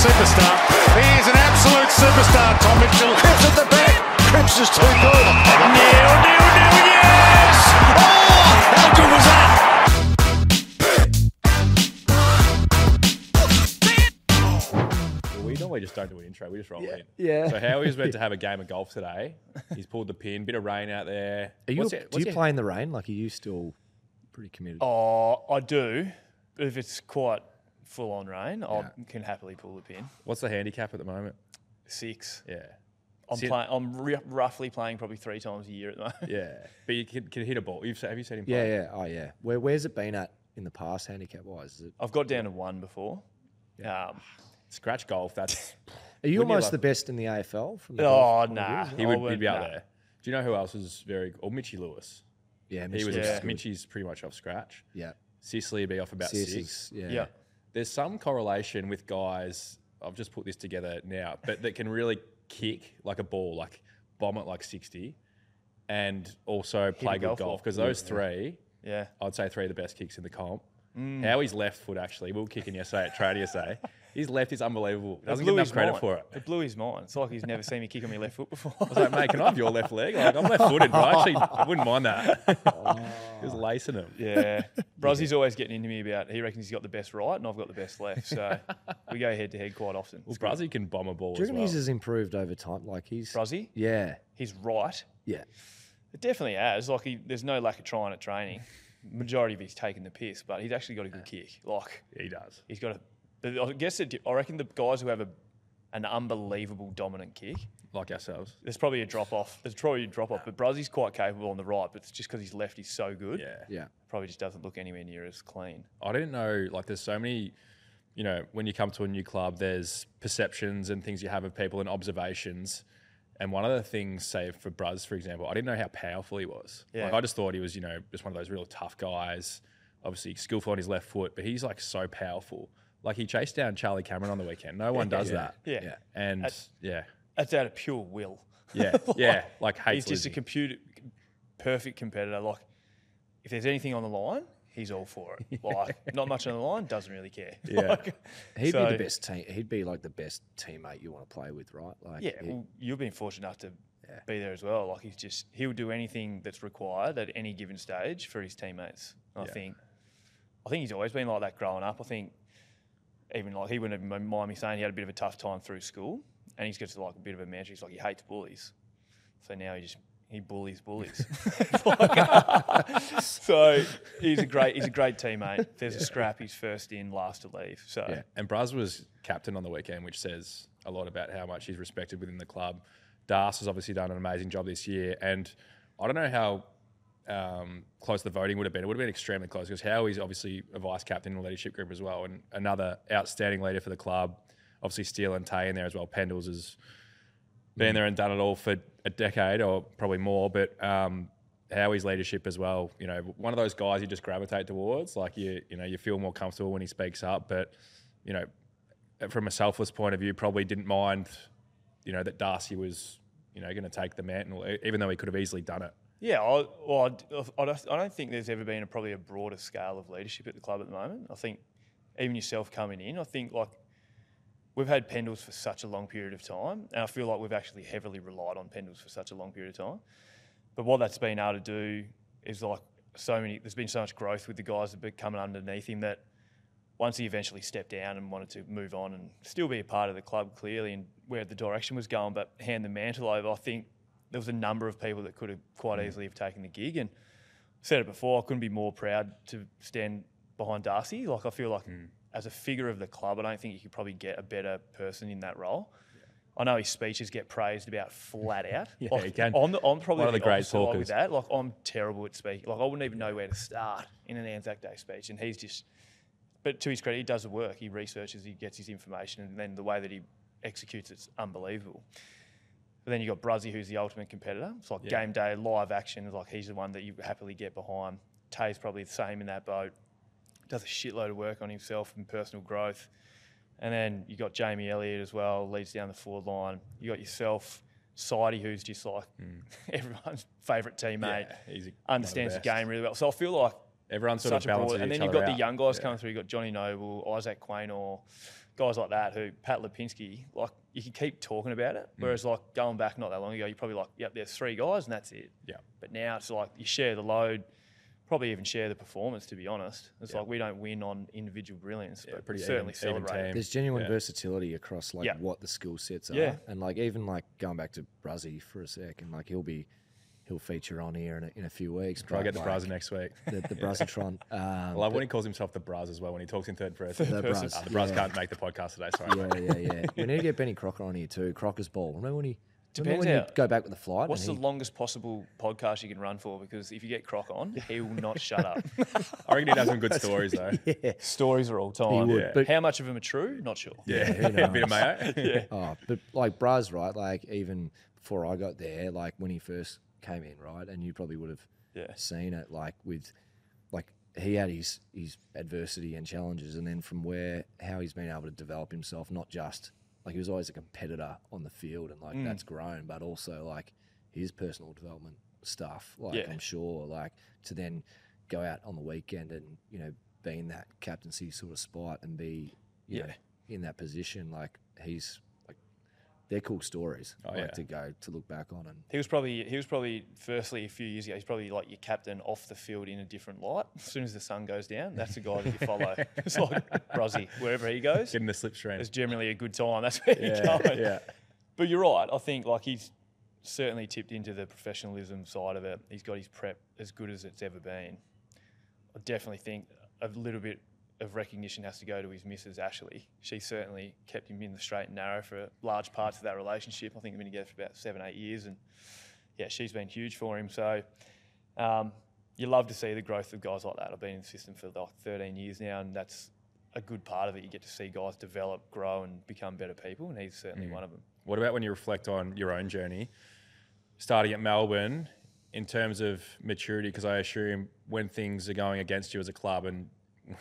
superstar. He is an absolute superstar, Tom Mitchell. Cripps at the back. Cripps is too good. Neil, Neil, Neil, yes! Oh, how good was that? We normally just don't do an intro. We just roll in. Yeah. So Howie was meant to have a game of golf today. He's pulled the pin. Bit of rain out there. Are you, What's it- do you it- play in the rain? Like, are you still pretty committed? Oh, I do. But if it's quite full on rain, I can happily pull the pin. What's the handicap at the moment? Six. Yeah. I'm Sit- playing. I'm ri roughly playing probably three times a year at the moment. Yeah. But you can, can hit a ball. You've, se- have you seen him yeah, play? yeah. Oh, yeah. Where, where's it been at in the past, handicap wise? Is it? I've got down to one before. Um, Scratch golf. That's Are you Wouldn't you almost love- the best in the AFL? From the oh golf point of view, nah, isn't it? he I would wouldn't- be out nah. there. Do you know who else is very? Or Mitchy Lewis. Yeah, He was. Yeah. Mitchy's pretty much off scratch. Yeah. Sicily would be off about Six, six. Yeah. Yeah. There's some correlation with guys. I've just put this together now, but that can really kick like a ball, like bomb it like 60, and also play good golf Because those three, Yeah. I'd say three of the best kicks in the comp. Mm. Howie's left foot actually, we were kicking yesterday at trade yesterday. His left is unbelievable. It Doesn't blew get enough credit mind. for it. It blew his mind. It's like he's never seen me kick on my left foot before. I was like, mate, can I have your left leg? Like, I'm left footed, but I actually I wouldn't mind that. he was lacing him. yeah. Brozzy's always getting into me about he reckons he's got the best right and I've got the best left. So we go head to head quite often. Well, It's good. Brazzy can bomb a ball Do you as reckon well. he's has improved over time? Like he's. Brozzy, Yeah. he's right. Yeah. It definitely has. Like he, there's no lack of trying at training. Majority of he's taking the piss, but he's actually got a good kick. Like he does. he's got a. but I guess it, I reckon the guys who have a, an unbelievable dominant kick, Like ourselves. there's probably a drop off. There's probably a drop off, but Brozzy's quite capable on the right, but it's just because his left is so good. Yeah. Yeah. Probably just doesn't look anywhere near as clean. I didn't know, like, there's so many, you know, when you come to a new club, there's perceptions and things you have of people and observations. And one of the things, say for Bruz, for example, I didn't know how powerful he was. Yeah. Like, I just thought he was, you know, just one of those real tough guys, obviously skillful on his left foot, but he's like so powerful. Like, he chased down Charlie Cameron on the weekend. No one does that. Yeah. Yeah. And That's- yeah, That's out of pure will. yeah, yeah. Like, hates he's just a computer, perfect competitor. Like, if there's anything on the line, he's all for it. Like, not much on the line, doesn't really care. Yeah. Like, He'd so- be the best team. He'd be like the best teammate you want to play with, right? Like. Yeah, he- well, you've been fortunate enough to be there as well. Like, he's just he'll do anything that's required at any given stage for his teammates. I Yeah. think, I think he's always been like that growing up. I think even like he wouldn't even mind me saying he had a bit of a tough time through school, and he's got to like a bit of a mantra. He's like he hates bullies, so now he just he bullies bullies. so he's a great he's a great teammate. There's a scrap, he's first in, last to leave. So Yeah, and Braz was captain on the weekend, which says a lot about how much he's respected within the club. Das has obviously done an amazing job this year, and I don't know how um, close the voting would have been. It would have been extremely close because Howie's obviously a vice captain in the leadership group as well, and another outstanding leader for the club. Obviously, Steele and Tay in there as well. Pendles has been there and done it all for a decade or probably more, but um, Howie's leadership as well. You know, one of those guys you just gravitate towards. Like you, you know, you feel more comfortable when he speaks up. But you know, from a selfless point of view, probably didn't mind. You know that Darcy was, you know, going to take the mantle, even though he could have easily done it. Yeah, I, well, I, I don't- think there's ever been a, probably a broader scale of leadership at the club at the moment. I think even yourself coming in, I think like we've had Pendles for such a long period of time, and I feel like we've actually heavily relied on Pendles for such a long period of time. But what that's been able to do is like so many. There's been so much growth with the guys that been coming underneath him that once he eventually stepped down and wanted to move on and still be a part of the club clearly and where the direction was going, but hand the mantle over, I think there was a number of people that could have quite mm. easily have taken the gig. And I said it before, I couldn't be more proud to stand behind Darcy. Like I feel like mm. as a figure of the club, I don't think you could probably get a better person in that role. I know his speeches get praised about flat out. Yeah, like, he can. I'm, the, I'm probably One of the great talkers. with that. Like I'm terrible at speaking. Like I wouldn't even know where to start in an Anzac Day speech, and he's just. But to his credit, he does the work. He researches, he gets his information, and then the way that he executes it's unbelievable. But then you got Bruzzy, who's the ultimate competitor. It's like Yeah. game day live action. It's Like he's the one that you happily get behind. Tay's probably the same in that boat. Does a shitload of work on himself and personal growth. And then you got Jamie Elliott as well, leads down the forward line. You got yourself, Sidey, who's just like everyone's favourite teammate, Mm. Yeah, one the understands the game really well. So I feel like Everyone's sort of such a broad, balancing and then you've other got the young guys Yeah. coming through. You've got Johnny Noble, Isaac Quaynor, guys like that who Pat Lipinski. Like you can keep talking about it, Mm. whereas like going back not that long ago, you're probably like, yep, there's three guys and that's it. Yeah. But now it's like you share the load, probably even share the performance. To be honest, it's Yeah. like we don't win on individual brilliance, Yeah, but pretty certainly even celebrate. it. team. There's genuine Yeah. versatility across like Yeah. what the skill sets are, Yeah. and like even like going back to Bruzzy for a sec, and like he'll be he'll feature on here in a, in a few weeks. Try but, get the like, Brazza next week. The, the Brazzatron. Um, I love when he calls himself the Braz as well when he talks in third person. The person. Braz, Ah, the Braz yeah. can't make the podcast today. Sorry. Yeah, mate. yeah, yeah. We need to get Benny Crocker on here too. Crocker's ball. Remember when he? Depends remember when how- you go back with the flight. What's the he, longest possible podcast you can run for? Because if you get Croc on, he will not shut up. I reckon he'd have some good stories though. yeah. Stories are all time. would, Yeah. but- How much of them are true? Not sure. Yeah, who a bit of mayo. Yeah. Oh, but like Braz, right? Like even before I got there, like when he first came in, right? And you probably would have Yeah. seen it, like with, like he had his his adversity and challenges, and then from where how he's been able to develop himself, not just like he was always a competitor on the field, and like Mm. that's grown, but also like his personal development stuff. Like Yeah. I'm sure, like to then go out on the weekend and you know be in that captaincy sort of spot and be you know, Yeah. in that position, like he's they're cool stories Oh, like yeah. to go to look back on and He was probably he was probably firstly a few years ago. He's probably like your captain off the field in a different light. As soon as the sun goes down, that's the guy that you follow. it's like Bruzzy, wherever he goes, Getting the slipstream. it's generally a good time. That's where Yeah, you go. yeah. But you're right. I think like he's certainly tipped into the professionalism side of it. He's got his prep as good as it's ever been. I definitely think a little bit of recognition has to go to his missus Ashley. She certainly kept him in the straight and narrow for large parts of that relationship. I think they've been together for about seven, eight years, and yeah, she's been huge for him. So um, you love to see the growth of guys like that. I've been in the system for like 13 years now, and that's a good part of it. You get to see guys develop, grow, and become better people, and he's certainly one of them. What about when you reflect on your own journey, starting at Melbourne, in terms of maturity? Because I assume when things are going against you as a club, and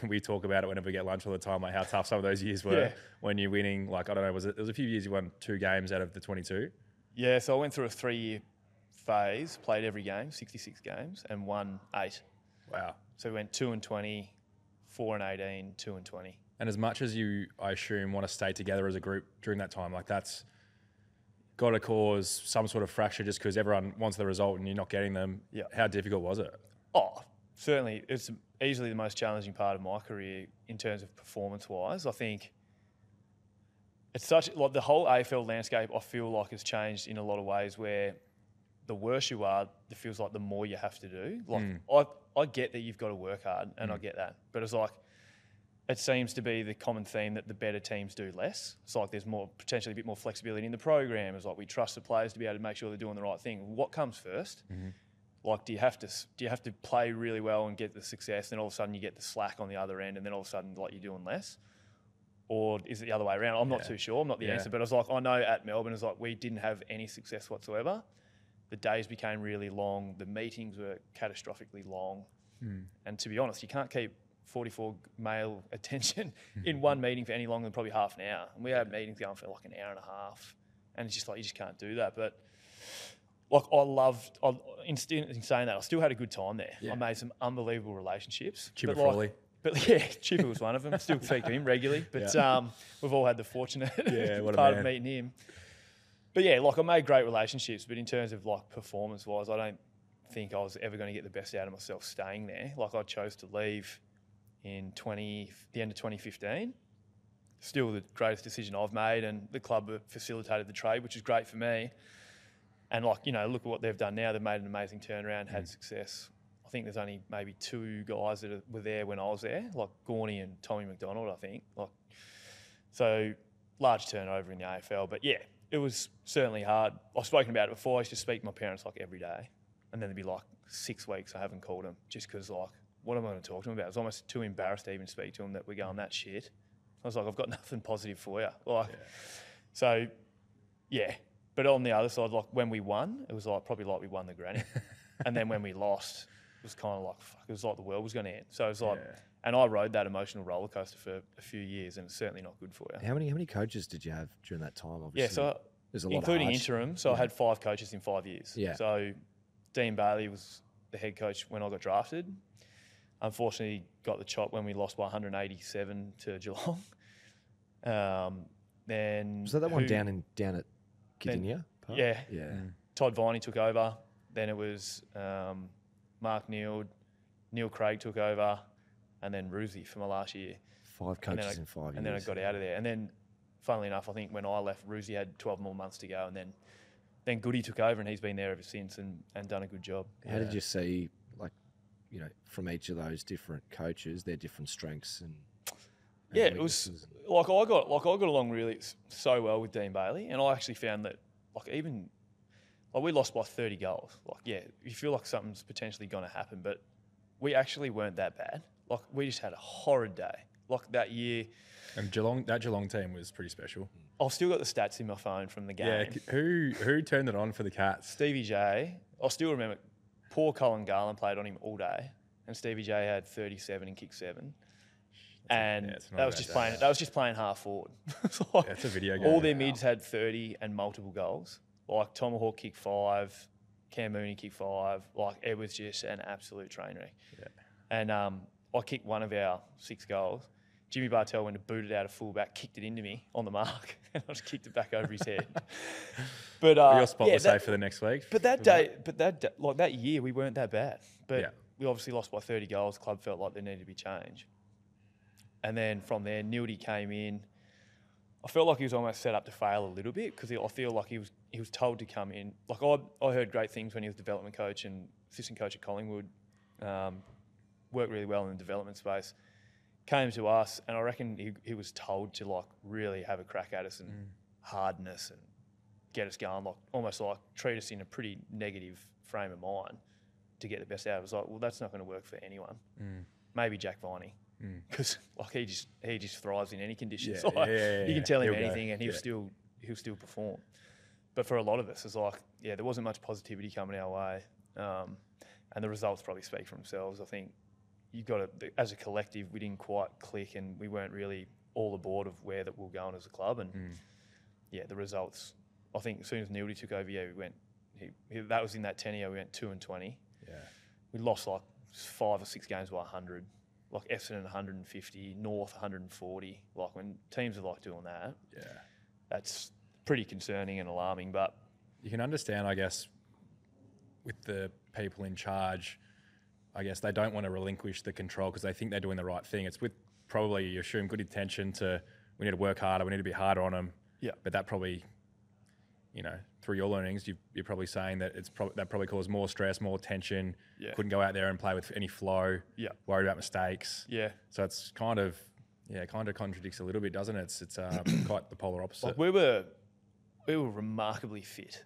we talk about it whenever we get lunch all the time, like how tough some of those years were Yeah. when you're winning. Like I don't know, was it? There was a few years you won two games out of the 22. Yeah, so I went through a three-year phase, played every game, 66 games, and won eight. Wow. So we went two and 20, four and 18, two and 20. And as much as you, I assume, want to stay together as a group during that time, like that's got to cause some sort of fracture just because everyone wants the result and you're not getting them. Yeah. How difficult was it? Oh, certainly. It's easily the most challenging part of my career in terms of performance wise. I think it's such like the whole AFL landscape. I feel like has changed in a lot of ways. Where the worse you are, it feels like the more you have to do. Like hmm. I, I get that you've got to work hard, and I hmm. get that, but it's like it seems to be the common theme that the better teams do less. It's like there's more potentially a bit more flexibility in the program. It's like we trust the players to be able to make sure they're doing the right thing. What comes 1st Like, do you have to do you have to play really well and get the success, then all of a sudden you get the slack on the other end, and then all of a sudden like you're doing less, or is it the other way around? I'm not too sure. I'm not the Yeah. answer, but I was like, I know at Melbourne, it's like we didn't have any success whatsoever. The days became really long. The meetings were catastrophically long. Hmm. And to be honest, you can't keep 44 male attention hmm. in one meeting for any longer than probably half an hour. And we had meetings going for like an hour and a half. And it's just like, you just can't do that. But like, I loved, I, in, in saying that, I still had a good time there. I made some unbelievable relationships. Chipper But, like-. But yeah, Chipper was one of them. Still speak to him regularly. But um, we've all had the fortunate Yeah, part of meeting him. But yeah, like I made great relationships, but in terms of like performance wise, I don't think I was ever going to get the best out of myself staying there. Like I chose to leave in 20, the end of 2015. Still the greatest decision I've made, and the club facilitated the trade, which is great for me. And like you know, look at what they've done now. They've made an amazing turnaround, had mm. success. I think there's only maybe two guys that were there when I was there, like Gawny and Tommy McDonald. I think like so large turnover in the AFL. But yeah, it was certainly hard. I've spoken about it before. I used to speak to my parents like every day, and then there'd be like six weeks I haven't called them just because like, what am I going to talk to them about? I was almost too embarrassed to even speak to them that we're going that shit. I was like, I've got nothing positive for you. Like, so yeah. But on the other side, like when we won, it was like probably like we won the granny, and then when we lost, it was kind of like fuck. It was like the world was going to end. So it was like, Yeah. and I rode that emotional roller coaster for a few years, and it's certainly not good for you. how many how many coaches did you have during that time? Obviously, Yeah, so there's a lot including of interim. So I had five coaches in five years. Yeah. So Dean Bailey was the head coach when I got drafted. unfortunately got the chop when we lost by 187 to Geelong. Um, then Was that that one down in down at Kardinia? Park? Yeah, Yeah. Todd Viney took over. Then it was um, Mark Neeld, Neil Craig took over, and then Roosy for my last year. Five And then coaches I- in five and then I got out of there. And then, funnily enough, I think when I left, Roosy had 12 more months to go, and then then Goody took over, and he's been there ever since and, and done a good job. How did you see, like, you know, from each of those different coaches, their different strengths and, and Yeah, it was like I got like I got along really so well with Dean Bailey, and I actually found that like even like we lost by 30 goals. Like yeah, you feel like something's potentially going to happen, but we actually weren't that bad. Like we just had a horrid day. Like that year, And Geelong, that Geelong team was pretty special. I've still got the stats in my phone from the game. Yeah, who who turned it on for the Cats? Stevie J, I still remember poor Colin Garland played on him all day, and Stevie J had 37 and kicked seven. And yeah, that was just that. playing. That was just playing half forward. Like Yeah, it's a video game. All their mids had 30 and multiple goals. Like Tomahawk kicked five, Cam Mooney kicked five. Like it was just an absolute train wreck. Yeah. And um, I kicked one of our six goals. Jimmy Bartel went to boot it out of fullback, kicked it into me on the mark, and I just kicked it back over his head. But uh, Your spot yeah, was that- safe for the next week. but that day, but that like that year, we weren't that bad. But Yeah. we obviously lost by 30 goals. Club felt like there needed to be change. And then from there, Neeldy came in. I felt like he was almost set up to fail a little bit because I feel like he was he was told to come in. Like I, I heard great things when he was development coach and assistant coach at Collingwood. Um, worked really well in the development space. Came to us, and I reckon he, he was told to like really have a crack at us and harden us and get us going, like almost like treat us in a pretty negative frame of mind to get the best out of us. Like, well, that's not going to work for anyone. Maybe Jack Viney, because like he just he just thrives in any conditions. Yeah, Like, yeah, yeah, you can tell him He'll go, anything, and he'll still he'll still perform. But for a lot of us, it's like yeah, there wasn't much positivity coming our way, um, and the results probably speak for themselves. I think you got to as a collective, we didn't quite click, and we weren't really all aboard of where that we we're going as a club, and yeah, the results. I think as soon as Neeldy took over, yeah, we went. He, he, that was in that ten year. We went two and twenty. yeah. We lost like five or six games by hundred. Like Essendon 150, North 140. Like when teams are like doing that, Yeah. that's pretty concerning and alarming. But you can understand, I guess, with the people in charge, I guess they don't want to relinquish the control because they think they're doing the right thing. It's with probably you assume good intention to we need to work harder, we need to be harder on them. Yeah. But that probably, you know, through your learnings, you, you're probably saying that it's probably that probably caused more stress, more tension. Yeah. Couldn't go out there and play with any flow. Yeah. Worried about mistakes. yeah, So it's kind of yeah, kind of contradicts a little bit, doesn't it? It's it's um, quite the polar opposite. like we were we were remarkably fit.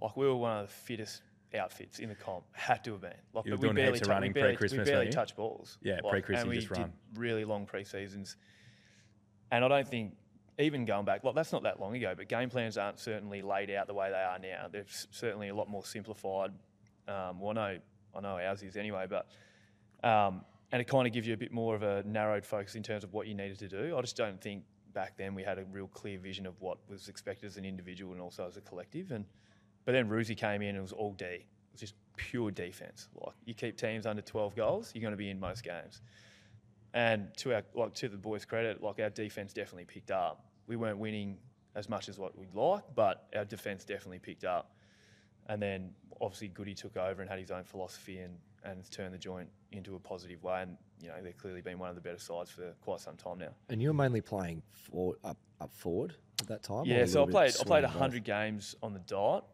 Like we were one of the fittest outfits in the comp. Had to have been. Like You were but we barely heaps of running we barely, we barely touched balls. Yeah, Like, pre-Christmas and we just did run. really long pre seasons. And I don't think even going back, like that's not that long ago, but game plans aren't certainly laid out the way they are now. They're certainly a lot more simplified. Um, well, I know, I know ours is anyway, but um, and it kind of gives you a bit more of a narrowed focus in terms of what you needed to do. I just don't think back then we had a real clear vision of what was expected as an individual and also as a collective. And but then Roosy came in and it was all D. It was just pure defense. Like you keep teams under 12 goals, you're going to be in most games. And to our like to the boys' credit, like our defense definitely picked up. We weren't winning as much as what we'd like, but our defense definitely picked up. And then obviously Goody took over and had his own philosophy and, and turned the joint into a positive way. And you know they've clearly been one of the better sides for quite some time now. And you were mainly playing for, up up forward at that time. Yeah, so I played I played hundred games on the dot.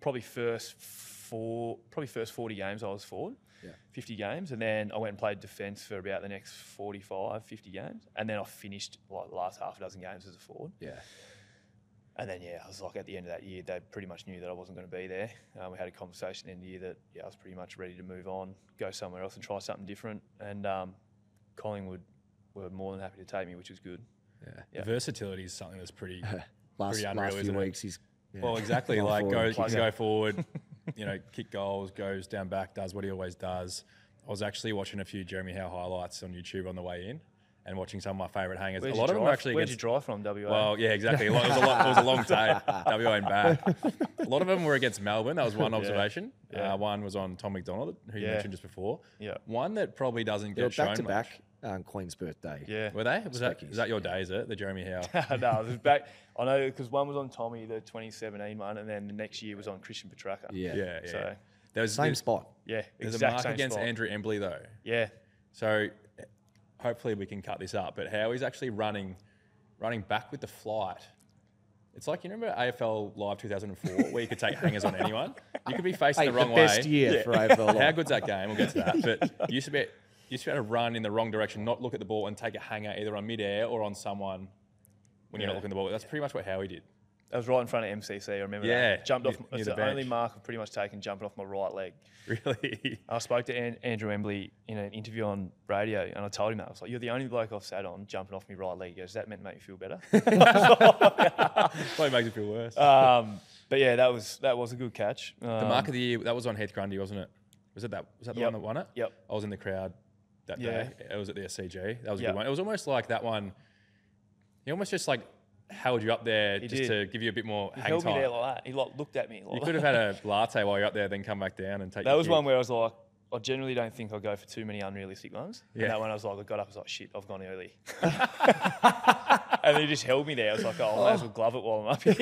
Probably first four, probably first forty games I was forward. Yeah. 50 games and then I went and played defence for about the next 45 50 games and then I finished like the last half a dozen games as a forward Yeah. and then yeah I was like at the end of that year they pretty much knew that I wasn't going to be there um, we had a conversation in the year that yeah I was pretty much ready to move on go somewhere else and try something different and um, Collingwood were more than happy to take me which was good Yeah. Yeah. Versatility is something that's pretty. Last, Pretty unreal, last few isn't it? weeks, he's yeah, well, exactly. Like forward. go, he Plug can it. go forward, you know, kick goals, goes down back, does what he always does. I was actually watching a few Jeremy Howe highlights on YouTube on the way in, and watching some of my favourite hangers. Where'd a lot of them were actually Where'd you against. drive from, WA? Well, yeah, exactly. It was a, lot, it was a long day, WA and back. A lot of them were against Melbourne. That was one observation. Yeah. Uh, one was on Tom McDonald, who you mentioned just before. Yeah. One that probably doesn't They were get shown back to much. back um, Queen's birthday. yeah. Were they? Was that, Speckies. that your day, is it? The Jeremy Howe? no, it was back. I know because one was on Tommy, the 2017 one, and then the next year was on Christian Petracca. Yeah. Yeah, yeah. So There was, Same there's, spot. yeah, there's exact a mark same against spot. Andrew Embley, though. Yeah, So hopefully we can cut this up. But Howie's actually running, running back with the flight. It's like you remember AFL Live 2004, where you could take hangers on anyone. You could be facing Hey, the wrong the best way. year for AFL. How good's that game? We'll get to that. But you used to be you just to be to run in the wrong direction, not look at the ball, and take a hanger either on midair or on someone when you're not looking at the ball. That's pretty much what Howie did. that was right in front of MCC. I remember Yeah, that. Jumped off. near- It's the, only mark I've pretty much taken jumping off my right leg. Really. I spoke to An- Andrew Embley in an interview on radio, and I told him that I was like, "You're the only bloke I've sat on jumping off my right leg." He goes, "That meant to make you feel better." Probably makes it feel worse. um, but yeah, that was that was a good catch. Um, the mark of the year that was on Heath Grundy, wasn't it? Was it that? Was that the Yep. one that won it? Yep. I was in the crowd that Yeah. day. It was at the SCG. That was a Yep. good one. It was almost like that one. He almost just like held you up there He just did. to give you a bit more he hang held me time. there like that. He like looked at me. Like you could have had a latte while you're up there, then come back down and take. That was kick. one where I was like, I generally don't think I'll go for too many unrealistic ones. Yeah. And that one I was like, I got up, I was like, shit, I've gone early. and he just held me there. I was like, oh, I might as well glove it while I'm up here.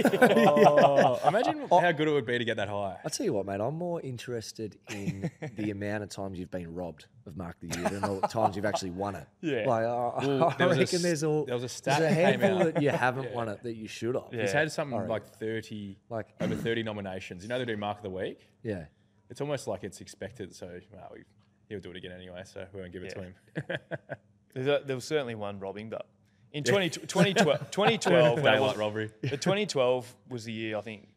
Oh, imagine how good it would be to get that high. I'll tell you what, mate. I'm more interested in the amount of times you've been robbed of Mark the Year than the times you've actually won it. Yeah. Like, uh, Well, I there was a reckon s- there's a, there was a stat there's a that came handful out. that you haven't won it that you should have. Yeah. He's had something like 30, Like, over 30 nominations. You know they do Mark of the Week? yeah. It's almost like it's expected. So well, we, he'll do it again anyway. So we won't give it to Yeah. him. There's a, there was certainly one robbing, but in 20, 2012, 2012 when I was- Daylight robbery. the 2012 was the year I think,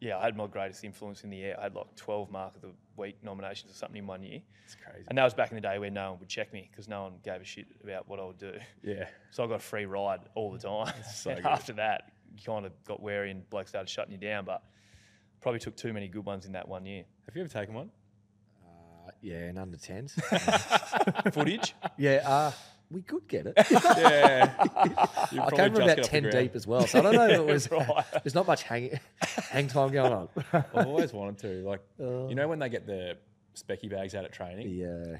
yeah, I had my greatest influence in the year. I had like 12 Mark of the Week nominations or something in one year. It's crazy. And that was back in the day where no one would check me because no one gave a shit about what I would do. Yeah. So I got a free ride all the time. so and good. after that, you kind of got wary and blokes started shutting you down. But probably took too many good ones in that one year. Have you ever taken one? Uh, yeah, and under 10s. Footage? yeah, uh, we could get it. Yeah. I came from about get off the 10 deep as well. So I don't know if it was, Right. there's not much hang, hang time going on. I've always wanted to. Like, you know, uh. when they get the specky bags out at training, yeah.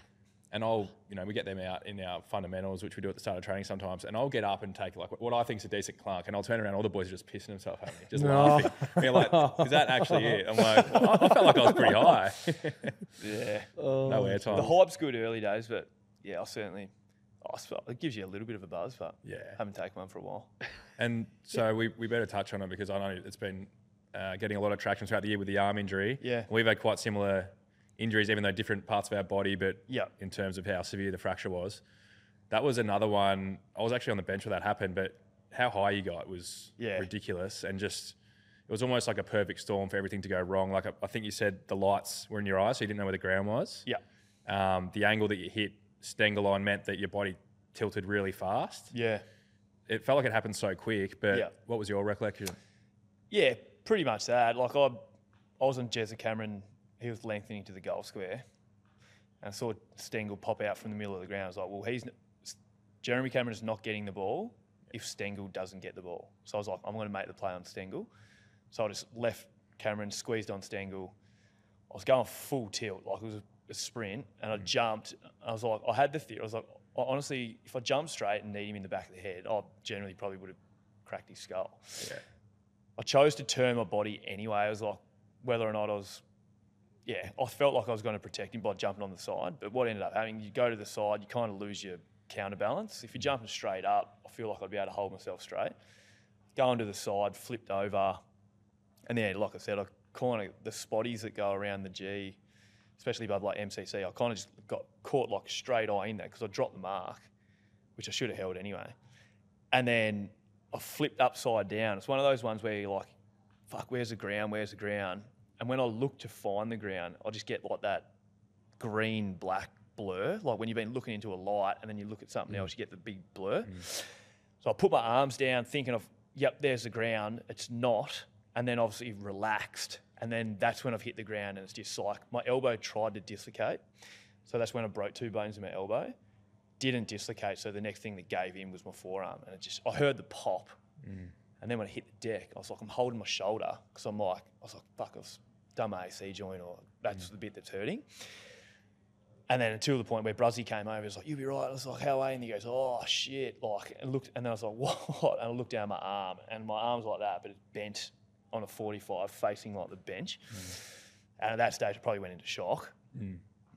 and I'll, you know, we get them out in our fundamentals, which we do at the start of training sometimes, and I'll get up and take like what I think is a decent clunk, and I'll turn around, all the boys are just pissing themselves at me, just laughing. And you're like, is that actually it? I'm like, well, I felt like I was pretty high. Yeah. no airtime. The hype's good early days, but yeah, I'll certainly. It gives you a little bit of a buzz, but Yeah. haven't taken one for a while. And so we, we better touch on it because I know it's been uh, getting a lot of traction throughout the year with the arm injury. Yeah. We've had quite similar injuries, even though different parts of our body, but Yeah. in terms of how severe the fracture was. That was another one. I was actually on the bench when that happened, but how high you got was Yeah. ridiculous. And just, it was almost like a perfect storm for everything to go wrong. Like I, I think you said the lights were in your eyes, so you didn't know where the ground was. Yeah. Um, the angle that you hit Stengle line meant that your body tilted really fast. Yeah. It felt like it happened so quick, but Yeah. what was your recollection? Yeah, pretty much that. Like I, I was on Jezza Cameron. He was lengthening to the goal square, and I saw Stengle pop out from the middle of the ground. I was like, well, he's Jeremy Cameron is not getting the ball if Stengle doesn't get the ball. So I was like, I'm going to make the play on Stengle. So I just left Cameron, squeezed on Stengle. I was going full tilt, like it was a, sprint, and I mm. jumped. I was like, I had the theory. I was like, honestly, if I jumped straight and need him in the back of the head, I generally probably would have cracked his skull. Yeah. I chose to turn my body anyway. I was like, whether or not I was, yeah, I felt like I was going to protect him by jumping on the side. But what ended up happening, you go to the side, you kind of lose your counterbalance. If you're jumping straight up, I feel like I'd be able to hold myself straight. Going to the side, flipped over, and then, like I said, I kind of the spotties that go around the G, especially above like MCC, I kind of just got caught like straight eye in there because I dropped the mark, which I should have held anyway. And then I flipped upside down. It's one of those ones where you're like, fuck, where's the ground? Where's the ground? And when I look to find the ground, I just get like that green black blur. Like when you've been looking into a light and then you look at something mm. else, you get the big blur. Mm. So I put my arms down thinking of, yep, there's the ground. It's not. And then obviously relaxed. And then that's when I've hit the ground and it's just like my elbow tried to dislocate. So that's when I broke two bones in my elbow. didn't dislocate. So the next thing that gave in was my forearm, and it just I heard the pop, mm. and then when I hit the deck, I was like, I'm holding my shoulder because I'm like, I was like, fuck, I've done my AC joint, or that's mm. the bit that's hurting. And then until the point where Bruzzy came over, he was like, "You'll be right." I was like, "How are you?" And he goes, "Oh shit!" Like, and looked, and then I was like, "What?" And I looked down my arm, and my arm's like that, but it's bent on a 45, facing like the bench. And at that stage, I probably went into shock, hmm.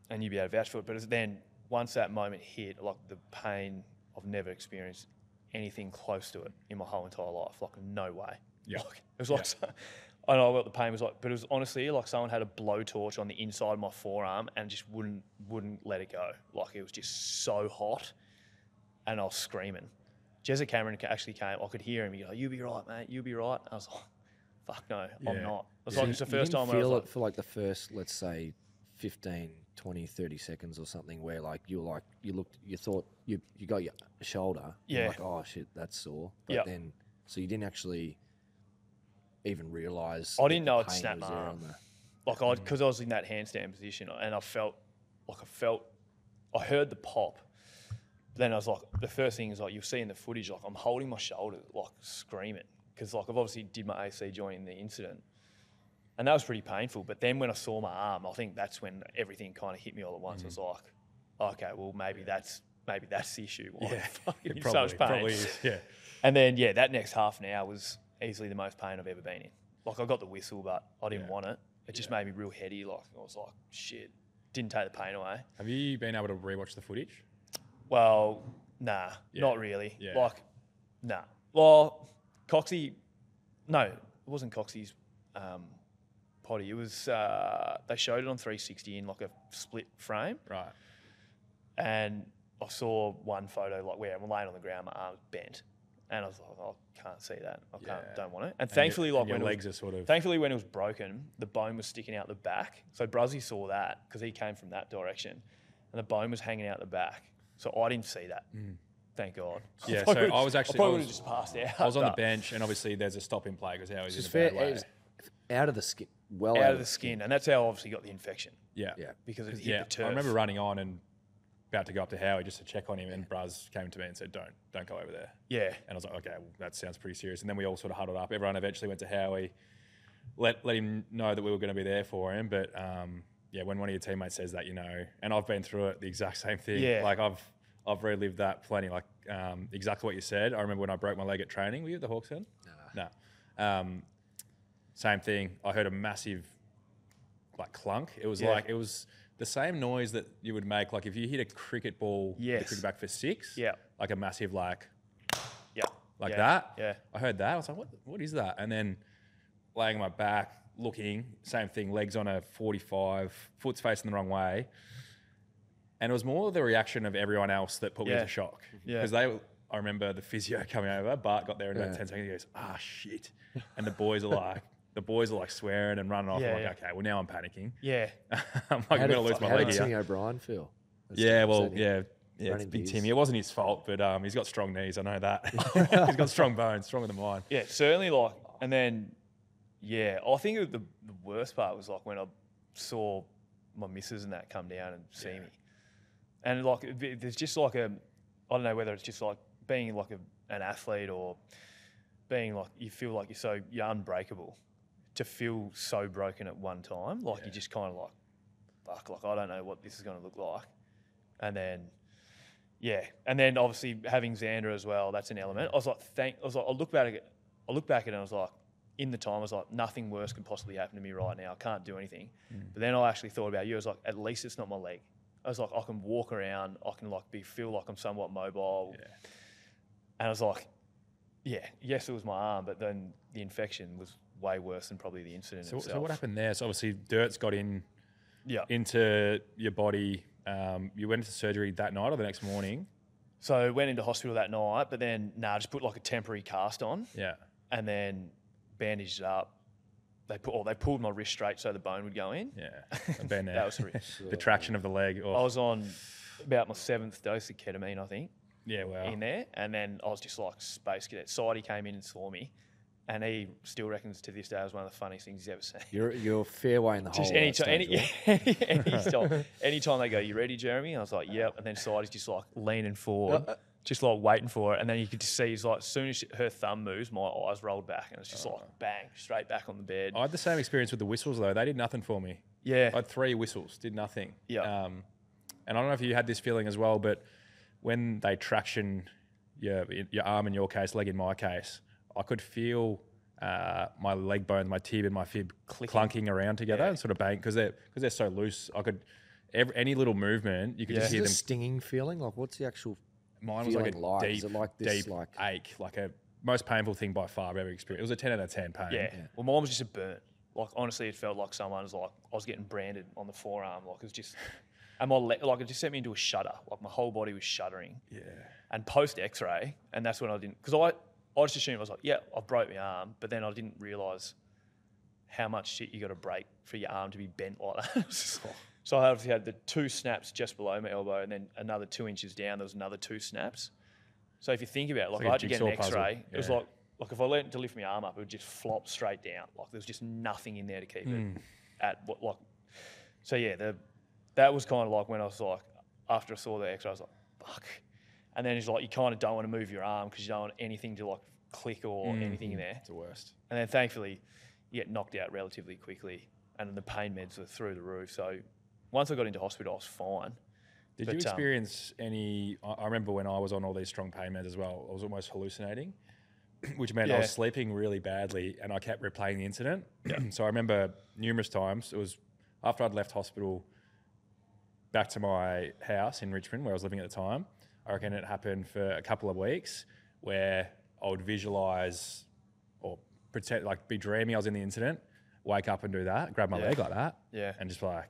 and you'd be able to vouch for it. But then once that moment hit, like the pain, I've never experienced anything close to it in my whole entire life. Like, no way. Yeah. Like, it was like, I don't know what the pain was like, but it was honestly like someone had a blowtorch on the inside of my forearm and just wouldn't wouldn't let it go. Like it was just so hot, and I was screaming. Jezza Cameron actually came. I could hear him. He go, "You'll be right, mate. You'll be right." I was like, "Fuck no, I'm not." It's So like you- it's the you first didn't time where I feel was it for like the first, let's say, 15, 20, 30 seconds or something, where like you were like you looked, you thought you you got your shoulder, Yeah. like oh shit, that's sore, but Yep. then so you didn't actually even realize. I didn't know I'd snapped my arm. the- like I mm. because I was in that handstand position and I felt like I felt I heard the pop. Then I was like, the first thing is like you'll see in the footage, like I'm holding my shoulder, like screaming because like I've obviously did my AC joint in the incident, and that was pretty painful. But then when I saw my arm, I think that's when everything kind of hit me all at once. I was mm-hmm. like, okay, well maybe that's maybe that's the issue. Why Yeah, fucking it probably, pain. probably is. Yeah. And then yeah, that next half an hour was easily the most pain I've ever been in. Like I got the whistle, but I didn't Yeah. want it. It just made me real heady. Like I was like, shit. Didn't take the pain away. Have you been able to rewatch the footage? Well, nah, Yeah. not really. Yeah. Like, nah. Well, Coxie, no, it wasn't Coxie's um, potty. It was uh, they showed it on 360 in like a split frame, Right. and I saw one photo like where I'm laying on the ground, my arms bent, and I was like, oh, I can't see that. I can't, Yeah. don't want it. And And your- thankfully, and like your when it was- legs are sort of Thankfully, when it was broken, the bone was sticking out the back. So Bruzzy saw that because he came from that direction, and the bone was hanging out the back. So I didn't see that. Thank God. Yeah, probably so I was actually- I probably I was- just passed out. I was on the bench, and obviously there's a stop in play because how he's in a fair. bad way. It was out of the skin, well out of the skin, and that's how I obviously got the infection yeah, Yeah. because it hit yeah. the turf. I remember running on and about to go up to Howie just to check on him, and Bruz came to me and said, "Don't, don't go over there." Yeah, And I was like, okay, well, that sounds pretty serious. And then we all sort of huddled up. Everyone eventually went to Howie, let let him know that we were going to be there for him. But um, yeah, when one of your teammates says that, you know, and I've been through it, the exact same thing. Yeah. Like I've I've relived that plenty. Like um, exactly what you said. I remember when I broke my leg at training. Were you at the Hawks then? No. No. Um, same thing. I heard a massive like clunk. It was Yeah. like it was the same noise that you would make like if you hit a cricket ball, Yes. the cricket back for six. Yeah. Like a massive like yeah, like yeah, that. Yeah, I heard that. I was like, what, what is that? And then laying on my back, looking, same thing, legs on a 45, foot's facing the wrong way. And it was more the reaction of everyone else that put me Yeah. into shock. Yeah. Because they, I remember the physio coming over, Bart got there in about Yeah. 10 seconds. He goes, ah, shit. And the boys are like, the boys are like swearing and running off. Yeah, I'm like, yeah. okay, well, now I'm panicking. yeah. I'm like, How I'm did, going to lose my how leg did here. Timmy O'Brien feel? That's- Yeah, well, that- yeah, yeah, it's running big gears? Timmy. It wasn't his fault, but um, he's got strong knees. I know that. he's got strong bones, stronger than mine. Yeah, certainly. Like, and then, yeah, I think it- the, the worst part was like when I saw my missus and that come down and see me, and like there's just like a, I don't know whether it's just like being like a, an athlete or being like you feel like you're so you're unbreakable. To feel so broken at one time, like you just kind of like, fuck, like I don't know what this is going to look like, and then yeah, and then obviously having Xander as well, that's an element. I was like, thank. I was like, I look back at it. I look back at it. and I was like, in the time, I was like, nothing worse could possibly happen to me right now. I can't do anything. Mm. But then I actually thought about you. I was like, at least it's not my leg. I was like, I can walk around. I can like be feel like I'm somewhat mobile. Yeah. And I was like, yeah, yes, it was my arm, but then the infection was way worse than probably the incident So, itself. so what happened there? So obviously, dirt's got in Yeah. into your body. Um, you went into surgery that night or the next morning. So went into hospital that night, but then nah, just put like a temporary cast on. Yeah. and then bandaged it up. They put, or they pulled my wrist straight so the bone would go in. Yeah. I've been there. That was horrific. the traction of the leg. Oh, I was on about my seventh dose of ketamine, I think, yeah, wow. in there, and then I was just like space cadet. Sidey came in and saw me, and he still reckons to this day it was one of the funniest things he's ever seen. You're you're fairway in the Just hole. any at that time, stage, any, right? anytime, anytime they go, "You ready, Jeremy?" I was like, "Yep." And then Sidey's just like leaning forward, uh, uh, just like waiting for it, and then you could just see, he's like, as soon as she, her thumb moves, my eyes rolled back, and it's just like bang, straight back on the bed. I had the same experience with the whistles though. They did nothing for me. yeah, I had three whistles, did nothing. Yeah. Um, and I don't know if you had this feeling as well, but when they traction your your arm in your case, leg in my case, I could feel uh, my leg bones, my tib and my fib clunking around together Yeah. and sort of bang because they're because they're so loose. I could every, any little movement you could Yeah. just Is hear it a them. stinging feeling? Like, what's the actual? Mine was like a feeling like? deep, Is it like this, deep like- ache, like a most painful thing by far I've ever experienced. It was a ten out of ten pain. yeah. Well, mine was just a burn. Like honestly, it felt like someone was like I was getting branded on the forearm. Like it was just, and my le- like it just sent me into a shudder. Like my whole body was shuddering. yeah. and post X-ray, and that's when I didn't because I I just assumed I was like, yeah, I've broke my arm, but then I didn't realize how much shit you got to break for your arm to be bent like that. so I obviously had the two snaps just below my elbow, and then another two inches down. There was another two snaps. So if you think about it, like, like I had to get an. X-ray, it was like like if I learned to lift my arm up, it would just flop straight down. Like there was just nothing in there to keep Hmm. it at what like. So yeah, the that was kind of like when I was like after I saw the X-ray, I was like, fuck. And then it's like you kind of don't want to move your arm because you don't want anything to like click or Hmm. anything in there. It's the worst. And then thankfully, you get knocked out relatively quickly, and the pain meds were through the roof. So once I got into hospital, I was fine. Did But, you um, experience any? I remember when I was on all these strong pain meds as well. I was almost hallucinating, which meant I was sleeping really badly, and I kept replaying the incident. so I remember numerous times. It was after I'd left hospital, back to my house in Richmond where I was living at the time. I reckon it happened for a couple of weeks where I would visualize or pretend like be dreaming I was in the incident, wake up and do that, grab my Yeah. leg like that, Yeah. and just like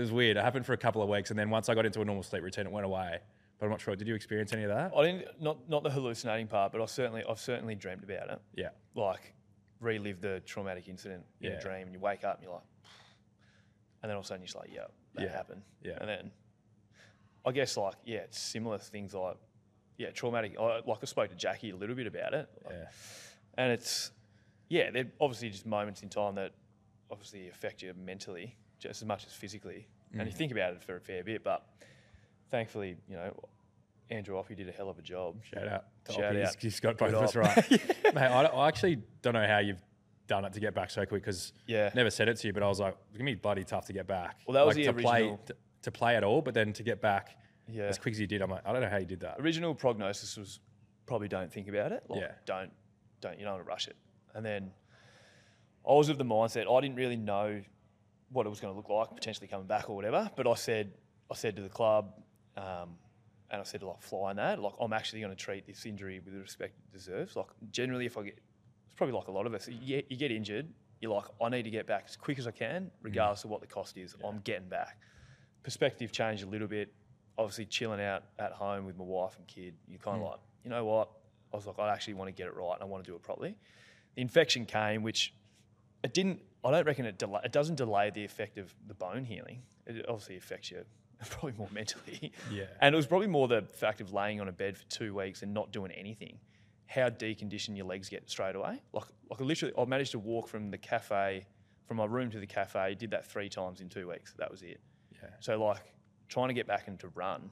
it was weird. It happened for a couple of weeks, and then once I got into a normal sleep routine, it went away. But I'm not sure. Did you experience any of that? I didn't not not the hallucinating part, but I certainly I've certainly dreamed about it. Yeah. Like relive the traumatic incident in Yeah. a dream, and you wake up and you're like, and then all of a sudden you're just like, yeah, that Yeah. happened. Yeah. And then I guess like yeah, it's similar things like yeah, traumatic. I, like I spoke to Jackie a little bit about it, Yeah. and it's yeah, they're obviously just moments in time that obviously affect you mentally just as much as physically, and Mm. you think about it for a fair bit. But thankfully, you know, Andrew Offey did a hell of a job. Shout out. to Shout Oppie. out. He's, he's got both of us right. Mate, I, I actually don't know how you've done it to get back so quick because Yeah. never said it to you, but I was like, it's gonna be bloody tough to get back. Well, that was like, the to play original- to, to play at all, but then to get back Yeah. as quick as you did. I'm like, I don't know how you did that. original prognosis was probably don't think about it. Like, Yeah. Don't, don't, you don't want to rush it. And then I was of the mindset, I didn't really know what it was going to look like, potentially coming back or whatever. But I said, I said to the club, um, and I said, to like, flying that, like, I'm actually going to treat this injury with the respect it deserves. Like, generally, if I get, it's probably like a lot of us, you get, you get injured, you're like, I need to get back as quick as I can, regardless of what the cost is. I'm getting back. Perspective changed a little bit. Obviously, chilling out at home with my wife and kid, you're kind of like, you know what? I was like, I actually want to get it right and I want to do it properly. The infection came, which it didn't. I don't reckon it delay. It doesn't delay the effect of the bone healing. It obviously affects you probably more mentally. Yeah. And it was probably more the fact of laying on a bed for two weeks and not doing anything. How deconditioned your legs get straight away. Like, like I literally, I managed to walk from the cafe, from my room to the cafe. Did that three times in two weeks. That was it. Yeah. So like trying to get back into run,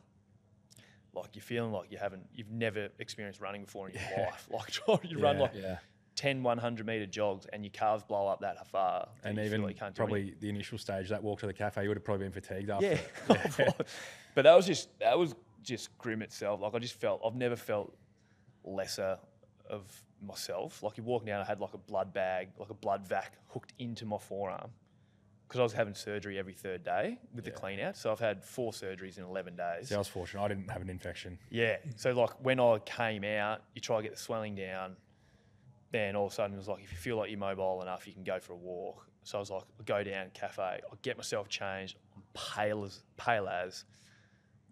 like you're feeling like you haven't, you've never experienced running before in your Yeah. life. Like trying to run Yeah. like Yeah. 10, 100 meter jogs and your calves blow up that far. that And even can't probably the initial stage, that walk to the cafe, you would have probably been fatigued after. yeah. Oh, it. but that was just that was just grim itself. Like I just felt I've never felt lesser of myself. Like you're walking down, I had like a blood bag, like a blood vac hooked into my forearm because I was having surgery every third day with the Yeah. clean out. So I've had four surgeries in 11 days. See, I was fortunate. I didn't have an infection. Yeah. So like when I came out, you try to get the swelling down. Then all of a sudden it was like if you feel like you're mobile enough, you can go for a walk. So I was like, I go down cafe, I get myself changed. I'm pale as pale as.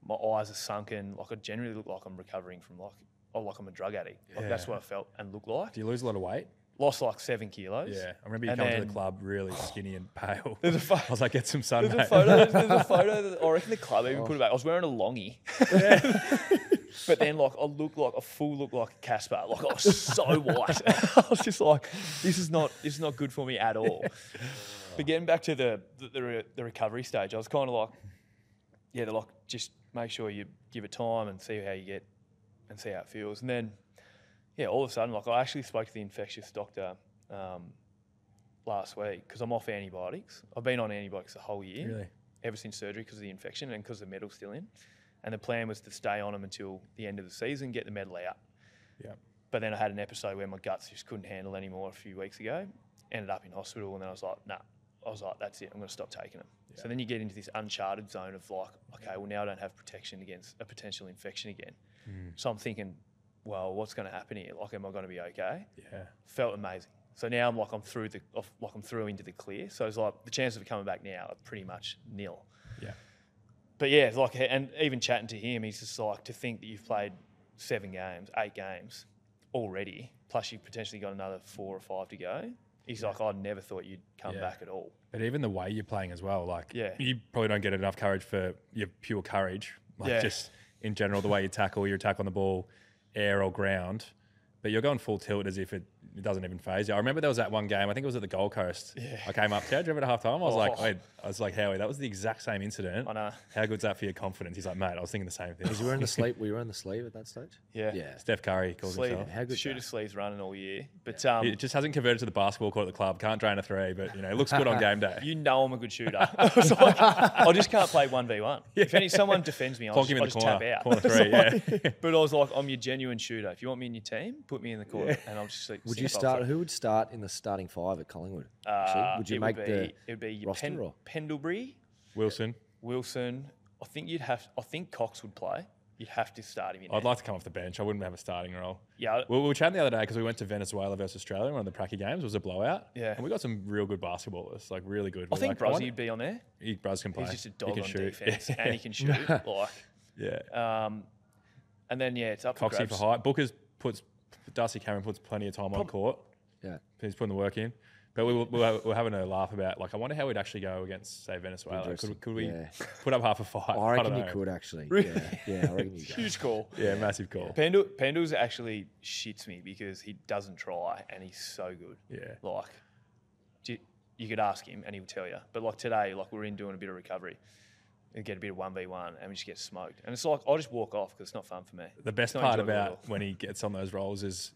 My eyes are sunken. Like I generally look like I'm recovering from like oh like I'm a drug addict. Like that's what I felt and looked like. Do you lose a lot of weight? Lost like seven kilos. Yeah. I remember you And come to the club really skinny and pale. There's a pho- I was like, get some sun, There's a photo. There's a photo. That, I reckon the club even put it back. I was wearing a longie. But then, like, I look like a full look like Casper. Like, I was so white. I was just like, this is not this is not good for me at all. but getting back to the the, the, re- the recovery stage, I was kind of like, yeah, they're like, just make sure you give it time and see how you get and see how it feels. And then, yeah, all of a sudden, like, I actually spoke to the infectious doctor um, last week because I'm off antibiotics. I've been on antibiotics the whole year Really? ever since surgery because of the infection and because the metal's still in. And the plan was to stay on them until the end of the season, get the medal out. Yeah. But then I had an episode where my guts just couldn't handle anymore a few weeks ago. Ended up in hospital, and then I was like, nah. I was like, that's it. I'm going to stop taking them. So then you get into this uncharted zone of like, okay, well now I don't have protection against a potential infection again. Hmm. So I'm thinking, well, what's going to happen here? Like, am I going to be okay? Yeah. felt amazing. So now I'm like I'm through the off- like I'm through into the clear. So it's like the chances of coming back now are pretty much nil. Yeah. But yeah, like and even chatting to him, he's just like to think that you've played seven games, eight games already, plus you've potentially got another four or five to go. He's like, I never thought you'd come Yeah. back at all. But even the way you're playing as well, like Yeah. you probably don't get enough courage for your pure courage. Like Yeah. just in general, the way you tackle, your attack on the ball, air or ground. But you're going full tilt as if it, it doesn't even phase you. I remember there was that one game, I think it was at the Gold Coast. Yeah. I came up to you, remember at half time? I was like, Oh. wait, I was like, Howie, that was the exact same incident. I know. How good's that for your confidence? He's like, mate, I was thinking the same thing. Was you wearing the sleeve? Were you wearing the sleeve at that stage? Yeah. Yeah. Steph Curry calls Sleeve, himself. How good's shooter that? sleeves running all year. But um, It just hasn't converted to the basketball court at the club. Can't drain a three, but you know, it looks good on game day. you know I'm a good shooter. I like, I just can't play one v one. If any someone defends me, I'll Plonk just, him in I'll the just corner. tap out. Corner It's three, like- yeah. But I was like, I'm your genuine shooter. If you want me in your team, put me in the court, and I'll just. see- Would see you start? Who would start in the starting five at Collingwood? Uh, would you it make would the It would be your roster Pen, or- Pendlebury, Wilson. Wilson. I think you'd have. I think Cox would play. You'd have to start him in. I'd there. like to come off the bench. I wouldn't have a starting role. Yeah. We, we were chatting the other day because we went to Venezuela versus Australia, one of the Pracky games. It was a blowout. Yeah. And we got some real good basketballers, like really good. I We're think like, Brozzy would be on there. He, Bros can play. He's just a He dog can on shoot. defense, Yeah. and he can shoot. like, yeah. um, and then yeah, it's up for Coxie grabs. for height. Booker's puts, Darcy Cameron puts plenty of time on court. Yeah. He's putting the work in. But we were, we were, we were having a laugh about, like, I wonder how we'd actually go against, say, Venezuela. Interesting. Could, could we Yeah. put up half a five? I reckon don't you could actually. Really? Yeah, yeah, I reckon you could. Huge call. Yeah, massive call. Pendle, Pendles actually shits me because he doesn't try and he's so good. Yeah. Like, do- you could ask him and he would tell you. But like today, like we're in doing a bit of recovery and get a bit of 1v1 and we just get smoked. And it's like, I'll just walk off because it's not fun for me. The best part about when he gets on those roles is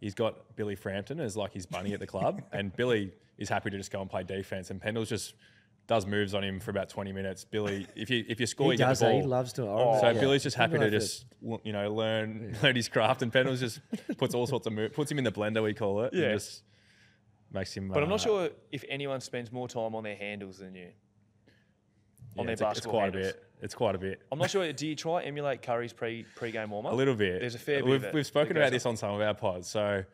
he's got Billy Frampton as like his bunny at the club, and Billy is happy to just go and play defense, and Pendle's just does moves on him for about twenty minutes. Billy, if you if you score, He you get does. the ball. He loves to. Oh, so yeah. Billy's just happy to if it- just you know learn learn his craft, and Pendle's just puts all sorts of moves, puts him in the blender we call it, Yeah. and just makes him. But I'm uh, not sure if anyone spends more time on their handles than you. Yeah, on their it's, a- it's basketball quite a bit. It's quite a bit. I'm not sure. Do you try emulate Curry's pre pre game warm up? A little bit. There's a fair bit We've, we've spoken about goes this on some of our pods. So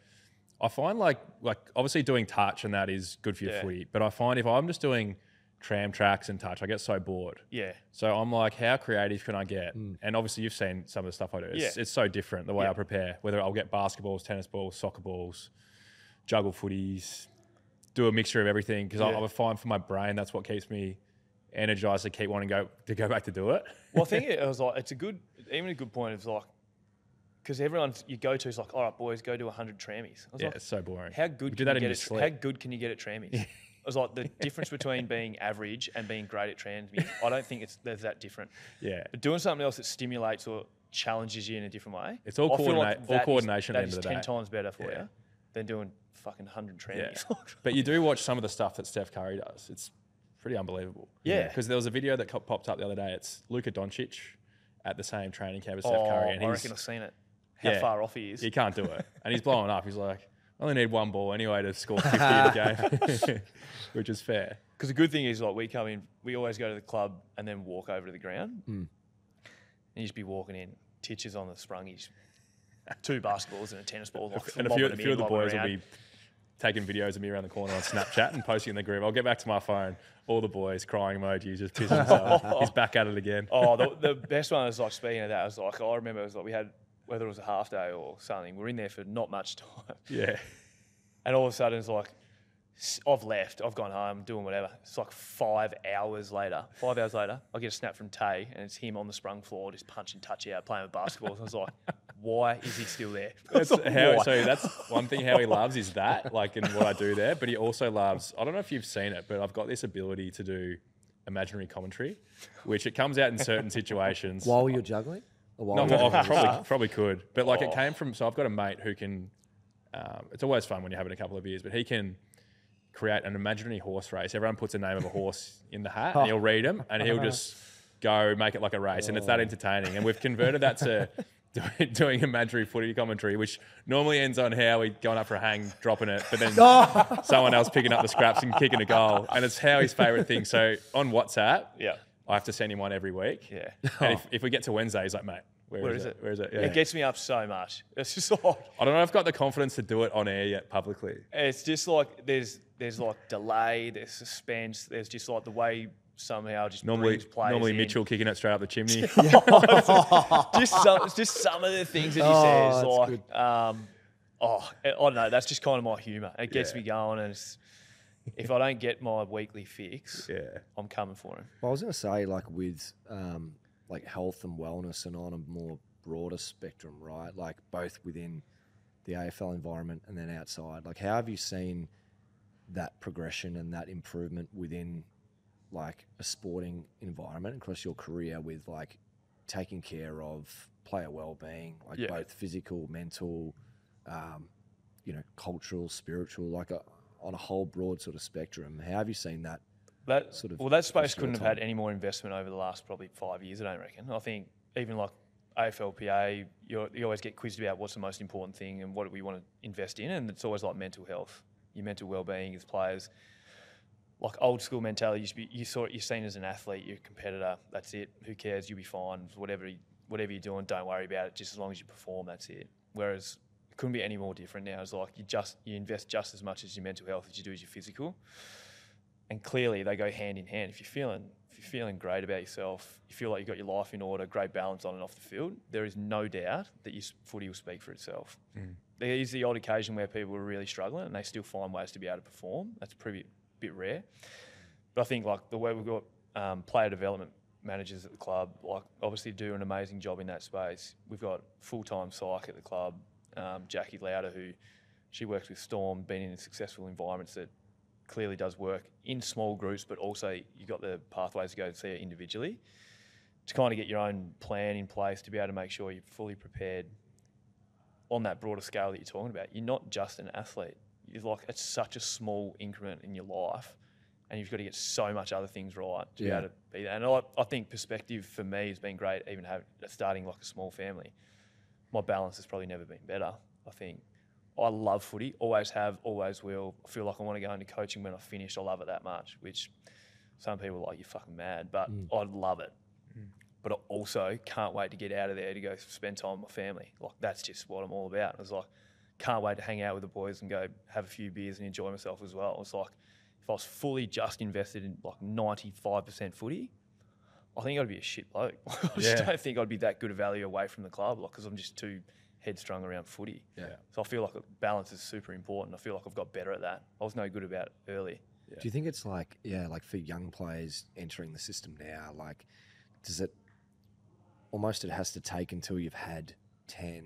I find like like obviously doing touch and that is good for your Yeah. footy. But I find if I'm just doing tram tracks and touch, I get so bored. Yeah. So I'm like, how creative can I get? Hmm. And obviously you've seen some of the stuff I do. It's, Yeah. it's so different the way Yeah. I prepare. Whether I'll get basketballs, tennis balls, soccer balls, juggle footies, do a mixture of everything because Yeah. I, I find for my brain that's what keeps me energized to keep wanting to go to go back to do it. Well, I think it was like it's a good, even a good point. It's like because everyone you go to is like, all right, boys, go do 100 trammies. Yeah, like, it's so boring. how good We can do that you get at, sleep. how good can you get at trammies? I was like, the difference between being average and being great at trammies, I don't think it's there's that different. Yeah. But doing something else that stimulates or challenges you in a different way. It's all coordinate- all that is- coordination at the end of the ten day. times better for Yeah. you than doing fucking 100 Yeah. but you do watch some of the stuff that Steph Curry does. It's pretty unbelievable. Yeah. Because there was a video that popped up the other day. It's Luka Doncic at the same training camp as Steph oh, Curry. And I he's, reckon I've seen it. How Yeah. far off he is. he can't do it. And he's blowing up. He's like, I only need one ball anyway to score 50 in a game, which is fair. Because the good thing is, like, we come in, we always go to the club and then walk over to the ground. Hmm. And you just be walking in, titches on the sprungies, two basketballs and a tennis ball. Like, And a few, a few in of the boys will be taking videos of me around the corner on Snapchat and posting in the group. I'll get back to my phone. All the boys crying emojis, just pissing himself. He's back at it again. Oh, the, the best one was like speaking of that. I was like, I remember it was like we had whether it was a half day or something. We're in there for not much time, Yeah. and all of a sudden it's like I've left. I've gone home, doing whatever. It's like five hours later. Five hours later, I get a snap from Tay, and it's him on the sprung floor, just punching touch out, playing with basketballs. I was like, why is he still there? That's like, how, so that's one thing how he loves is that, like in what I do there. But he also loves, I don't know if you've seen it, but I've got this ability to do imaginary commentary, which it comes out in certain situations. While you're juggling? Or while No, you're well, I probably, probably could. But like Oh. it came from, so I've got a mate who can, um, it's always fun when you're having a couple of beers, but he can create an imaginary horse race. Everyone puts a name of a horse in the hat and oh. he'll read them and he'll just go make it like a race. And it's that oh. entertaining. And we've converted that to doing, imaginary footy commentary, which normally ends on Howie going up for a hang, dropping it, but then oh. someone else picking up the scraps and kicking a goal. And it's Howie's favourite thing. So on WhatsApp, Yeah. I have to send him one every week. Yeah. And if, if we get to Wednesday, he's like, mate, Where is it? Where is it? It gets me up so much. It's just like I don't know if I've got the confidence to do it on air yet publicly. it's just like there's there's like delay, there's suspense, there's just like the way somehow just Normally, brings normally in. Mitchell kicking it straight up the chimney. just some just some of the things that he Oh, says that's like um oh I don't know that's just kind of my humour. It gets Yeah. me going and it's, if I don't get my weekly fix, yeah. I'm coming for him. Well, I was going to say, like with um, like health and wellness, and on a more broader spectrum, right? Like both within the AFL environment and then outside. Like, how have you seen that progression and that improvement within like a sporting environment across your career with like taking care of player well-being, like Yeah. both physical, mental, um, you know, cultural, spiritual, like a, on a whole broad sort of spectrum. How have you seen that? That Sort of well, that space couldn't have had any more investment over the last probably five years. I don't reckon. I think even like AFLPA, you you always get quizzed about what's the most important thing and what do we want to invest in, and it's always like mental health, your mental well-being as players. Like old school mentality, you should be you saw you're seen as an athlete, you're a competitor. That's it. Who cares? You'll be fine. Whatever whatever you're doing, don't worry about it. Just as long as you perform, that's it. Whereas it couldn't be any more different now. It's like you just you invest just as much as your mental health as you do as your physical and clearly they go hand in hand. If you're feeling if you're feeling great about yourself, you feel like you've got your life in order, great balance on and off the field, there is no doubt that your footy will speak for itself. There is the odd occasion where people are really struggling and they still find ways to be able to perform. That's pretty bit rare. But I think like the way we've got um, player development managers at the club, like obviously do an amazing job in that space. We've got full time psych at the club, um, Jackie Lauder, who she works with Storm, been in successful environments that clearly does work in small groups, but also you've got the pathways to go and see it individually to kind of get your own plan in place to be able to make sure you're fully prepared on that broader scale that you're talking about. You're not just an athlete. You're like it's such a small increment in your life, and you've got to get so much other things right to Yeah. be able to be there. And I, I think perspective for me has been great, even having starting like a small family. My balance has probably never been better. I think I love footy, always have, always will. I feel like I want to go into coaching when I finish. I love it that much, which some people are like, you're fucking mad, but mm. I love it. Mm. But I also can't wait to get out of there to go spend time with my family. Like, that's just what I'm all about. It's like, can't wait to hang out with the boys and go have a few beers and enjoy myself as well. It's like, if I was fully just invested in like 95% footy, I think I'd be a shit bloke. I just Yeah. don't think I'd be that good a value away from the club, like, because I'm just too headstrong around footy. Yeah. So I feel like balance is super important. I feel like I've got better at that. I was no good about it early. Do you think it's like, yeah, like for young players entering the system now, like, does it almost it has to take until you've had 10,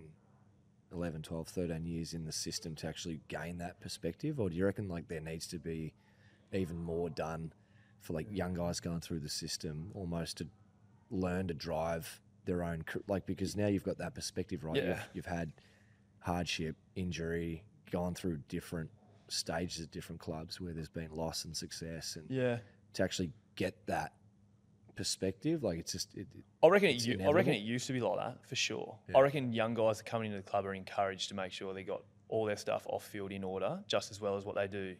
11, 12, 13 years in the system to actually gain that perspective? Or do you reckon like there needs to be even more done for like young guys going through the system almost to learn to drive their own, like, because now you've got that perspective, right? Yeah. You've, you've had hardship, injury, gone through different stages at different clubs where there's been loss and success, and Yeah. to actually get that perspective, like it's just it, I reckon, it, I reckon it used to be like that for sure. Yeah. I reckon young guys that coming into the club are encouraged to make sure they got all their stuff off field in order, just as well as what they do.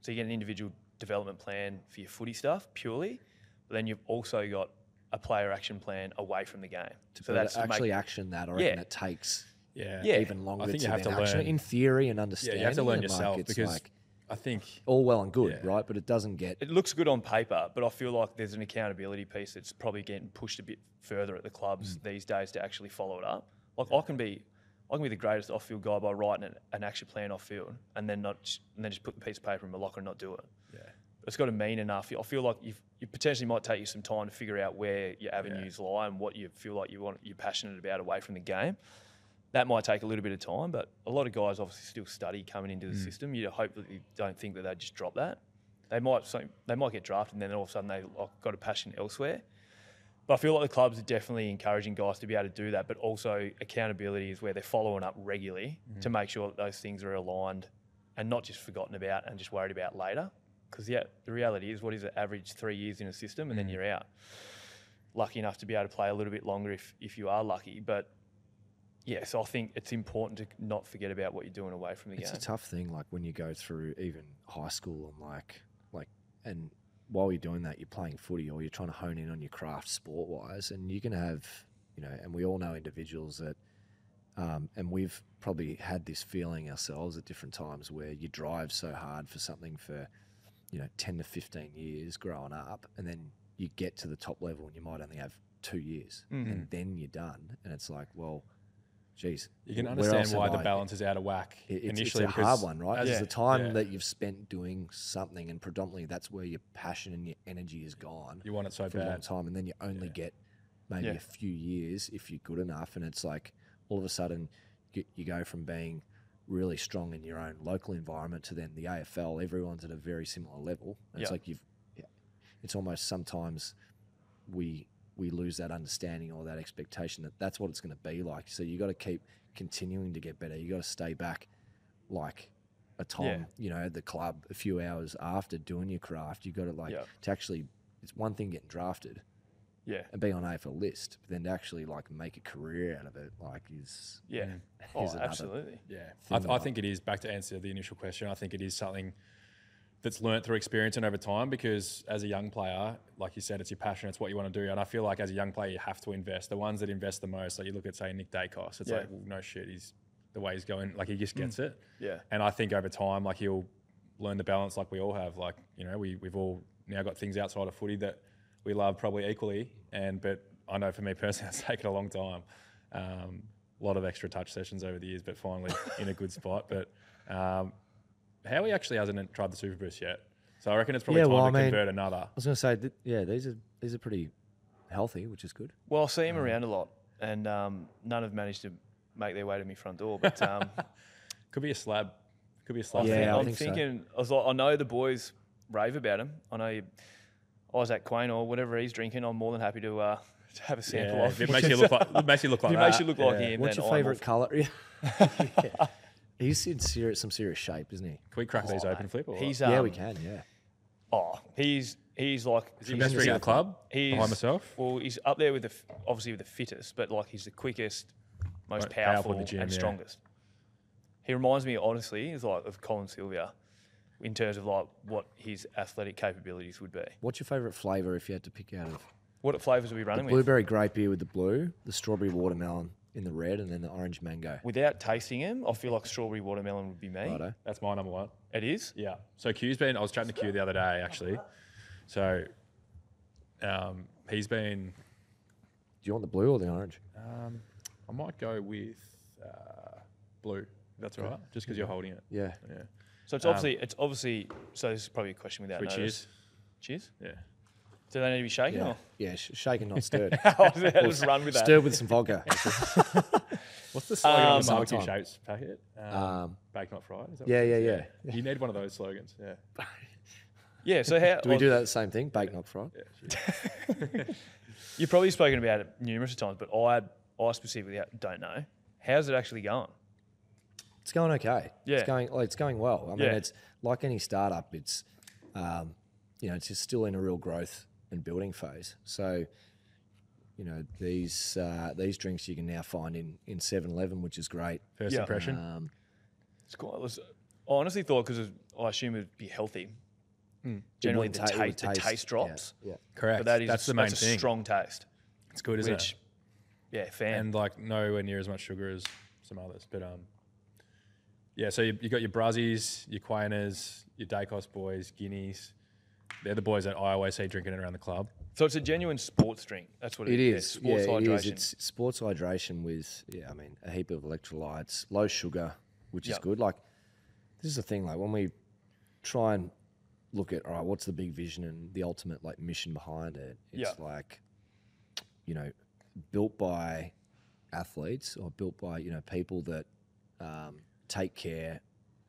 So you get an individual development plan for your footy stuff purely, but then you've also got a player action plan away from the game. to so that's to to make- actually action that. I reckon Yeah. it takes Yeah. Yeah. even longer. I think you to have to then action learn. in theory and Yeah, you have to learn and, like, yourself it's because like I think all well and good, Yeah. right? But it doesn't get. it looks good on paper, but I feel like there's an accountability piece that's probably getting pushed a bit further at the clubs mm. these days to actually follow it up. Like I can be, I can be the greatest off-field guy by writing an, an action plan off-field and then not and then just put the piece of paper in my locker and not do it. Yeah. It's got to mean enough. I feel like you've, you potentially might take you some time to figure out where your avenues lie and what you feel like you want you're passionate about away from the game. That might take a little bit of time, but a lot of guys obviously still study coming into the mm. system. You hope that you don't think that they just drop that. They might so- they might get drafted and then all of a sudden they've like, got a passion elsewhere. But I feel like the clubs are definitely encouraging guys to be able to do that, but also accountability is where they're following up regularly mm-hmm. to make sure that those things are aligned and not just forgotten about and just worried about later. Because yeah, the reality is, what is it? Average three years in a system, and then you're out. Lucky enough to be able to play a little bit longer if if you are lucky, but yeah. So I think it's important to not forget about what you're doing away from the It's game. It's a tough thing, like when you go through even high school and like like and while you're doing that, you're playing footy or you're trying to hone in on your craft sport wise, and you can have you know, and we all know individuals that, um, and we've probably had this feeling ourselves at different times where you drive so hard for something for, you know, ten to fifteen years growing up, and then you get to the top level and you might only have two years, mm-hmm. and then you're done, and it's like, well. Geez, You can understand why the I- balance is out of whack it- it's, initially. it's a hard one, right? Because the time yeah, that you've spent doing something, and predominantly that's where your passion and your energy is gone you want it so for a long bad. time, and then you only get maybe Yeah. a few years if you're good enough, and it's like all of a sudden you, you go from being really strong in your own local environment to then the AFL. Everyone's at a very similar level. And It's like you've, it's almost sometimes we we lose that understanding or that expectation that that's what it's going to be like. So you got to keep continuing to get better. You got to stay back like a time, Yeah. you know, at the club a few hours after doing your craft. You got to like Yeah. to actually. It's one thing getting drafted Yeah, and be on AFL list, but then to actually like make a career out of it, like is yeah. Oh, is another- absolutely. Yeah, I, that I I- think it is. Back to answer the initial question, I think it is something that's learnt through experience and over time. Because as a young player, like you said, it's your passion, it's what you want to do. And I feel like as a young player, you have to invest. The ones that invest the most, like you look at say Nick Daicos, it's Yeah. like well, no shit, he's the way he's going, like he just gets mm. it. Yeah. And I think over time, like he'll learn the balance, like we all have. Like you know, we we've all now got things outside of footy that we love probably equally. And but I know for me personally, it's taken a long time. Um, a lot of extra touch sessions over the years, but finally in a good spot. But um, Howie actually hasn't tried the Super Boost yet, so I reckon it's probably Yeah, time well, to I mean- convert another. I was going to say, th- yeah, these are these are pretty healthy, which is good. Well, I see him around a lot, and um, none have managed to make their way to my front door. But um, Could be a slab. Could be a slab. Yeah, think, I I'm think so. thinking. I was like, I know the boys rave about him. I know you, Isaac Quaynor or whatever he's drinking. I'm more than happy to, uh, to have a sample Yeah, of. if it makes you look like it makes you look like If it that. makes you look like yeah. him. What's your favourite colour? Yeah. He's in serious, some serious shape, isn't he? Can we crack these open flip? Or He's um, yeah, we can. Yeah. Oh, he's he's like is he best rig in the club He's, behind myself? Well, he's up there with the obviously with the fittest, but like he's the quickest, most Most powerful powerful, the gym, and yeah. strongest. He reminds me honestly, is like of Colin Sylvia, in terms of like what his athletic capabilities would be. What's your favourite flavour if you had to pick out of What flavours are we the running with? blueberry grape beer with the blue, the strawberry watermelon in the red, and then the orange mango? Without tasting them, I feel like strawberry watermelon would be me. Righto. That's my number one. It is. Yeah. So Q's been. I was chatting to Q the other day actually. So, um, he's been. Do you want the blue or the orange? Um, I might go with uh, blue. That's all right. Just because you're holding it. Yeah. Yeah. So it's obviously it's obviously. So this is probably a question without Three notice. cheers. Cheers. Yeah. Do they need to be shaken? Yeah. Or? Yeah. Sh- shaken, not stirred. I'll just run with that. Stirred with some vodka. What's the slogan Um, of the barbecue Sometime. shapes packet? Um, Um, Bake not fried. Is that yeah, what it yeah, is? yeah. You need one of those slogans. Yeah. Yeah. So how Do we do that the same thing? Bake, not fried? You've probably spoken about it numerous times, but I I specifically don't know. How's it actually going? It's going okay. Yeah. It's going. Like, it's going well. I mean, Yeah. it's like any startup. It's, um, you know, it's just still in a real growth and building phase. So, you know, these uh, these drinks you can now find in in Seven Eleven, which is great. First Yeah. impression. Um, It's cool. It was, I honestly thought because I assume it'd be healthy. Generally, the, ta- ta- it the taste- taste drops, Yeah. yeah. Correct. but that is that's the main that's a thing. strong taste. It's good, isn't Which, it? yeah, fan. And like nowhere near as much sugar as some others. But um, yeah. So you, you got your Brazzies, your Quainers, your Daicos boys, Guineas. they're the boys that I always see drinking it around the club. So it's a genuine sports drink. That's what It it is. Sports yeah, hydration. It is. It's sports hydration with, yeah, I mean, a heap of electrolytes, low sugar, which is good. Like, this is the thing. Like, when we try and look at, all right, what's the big vision and the ultimate like mission behind it? It's Yeah. like, you know, built by athletes or built by you know people that um, take care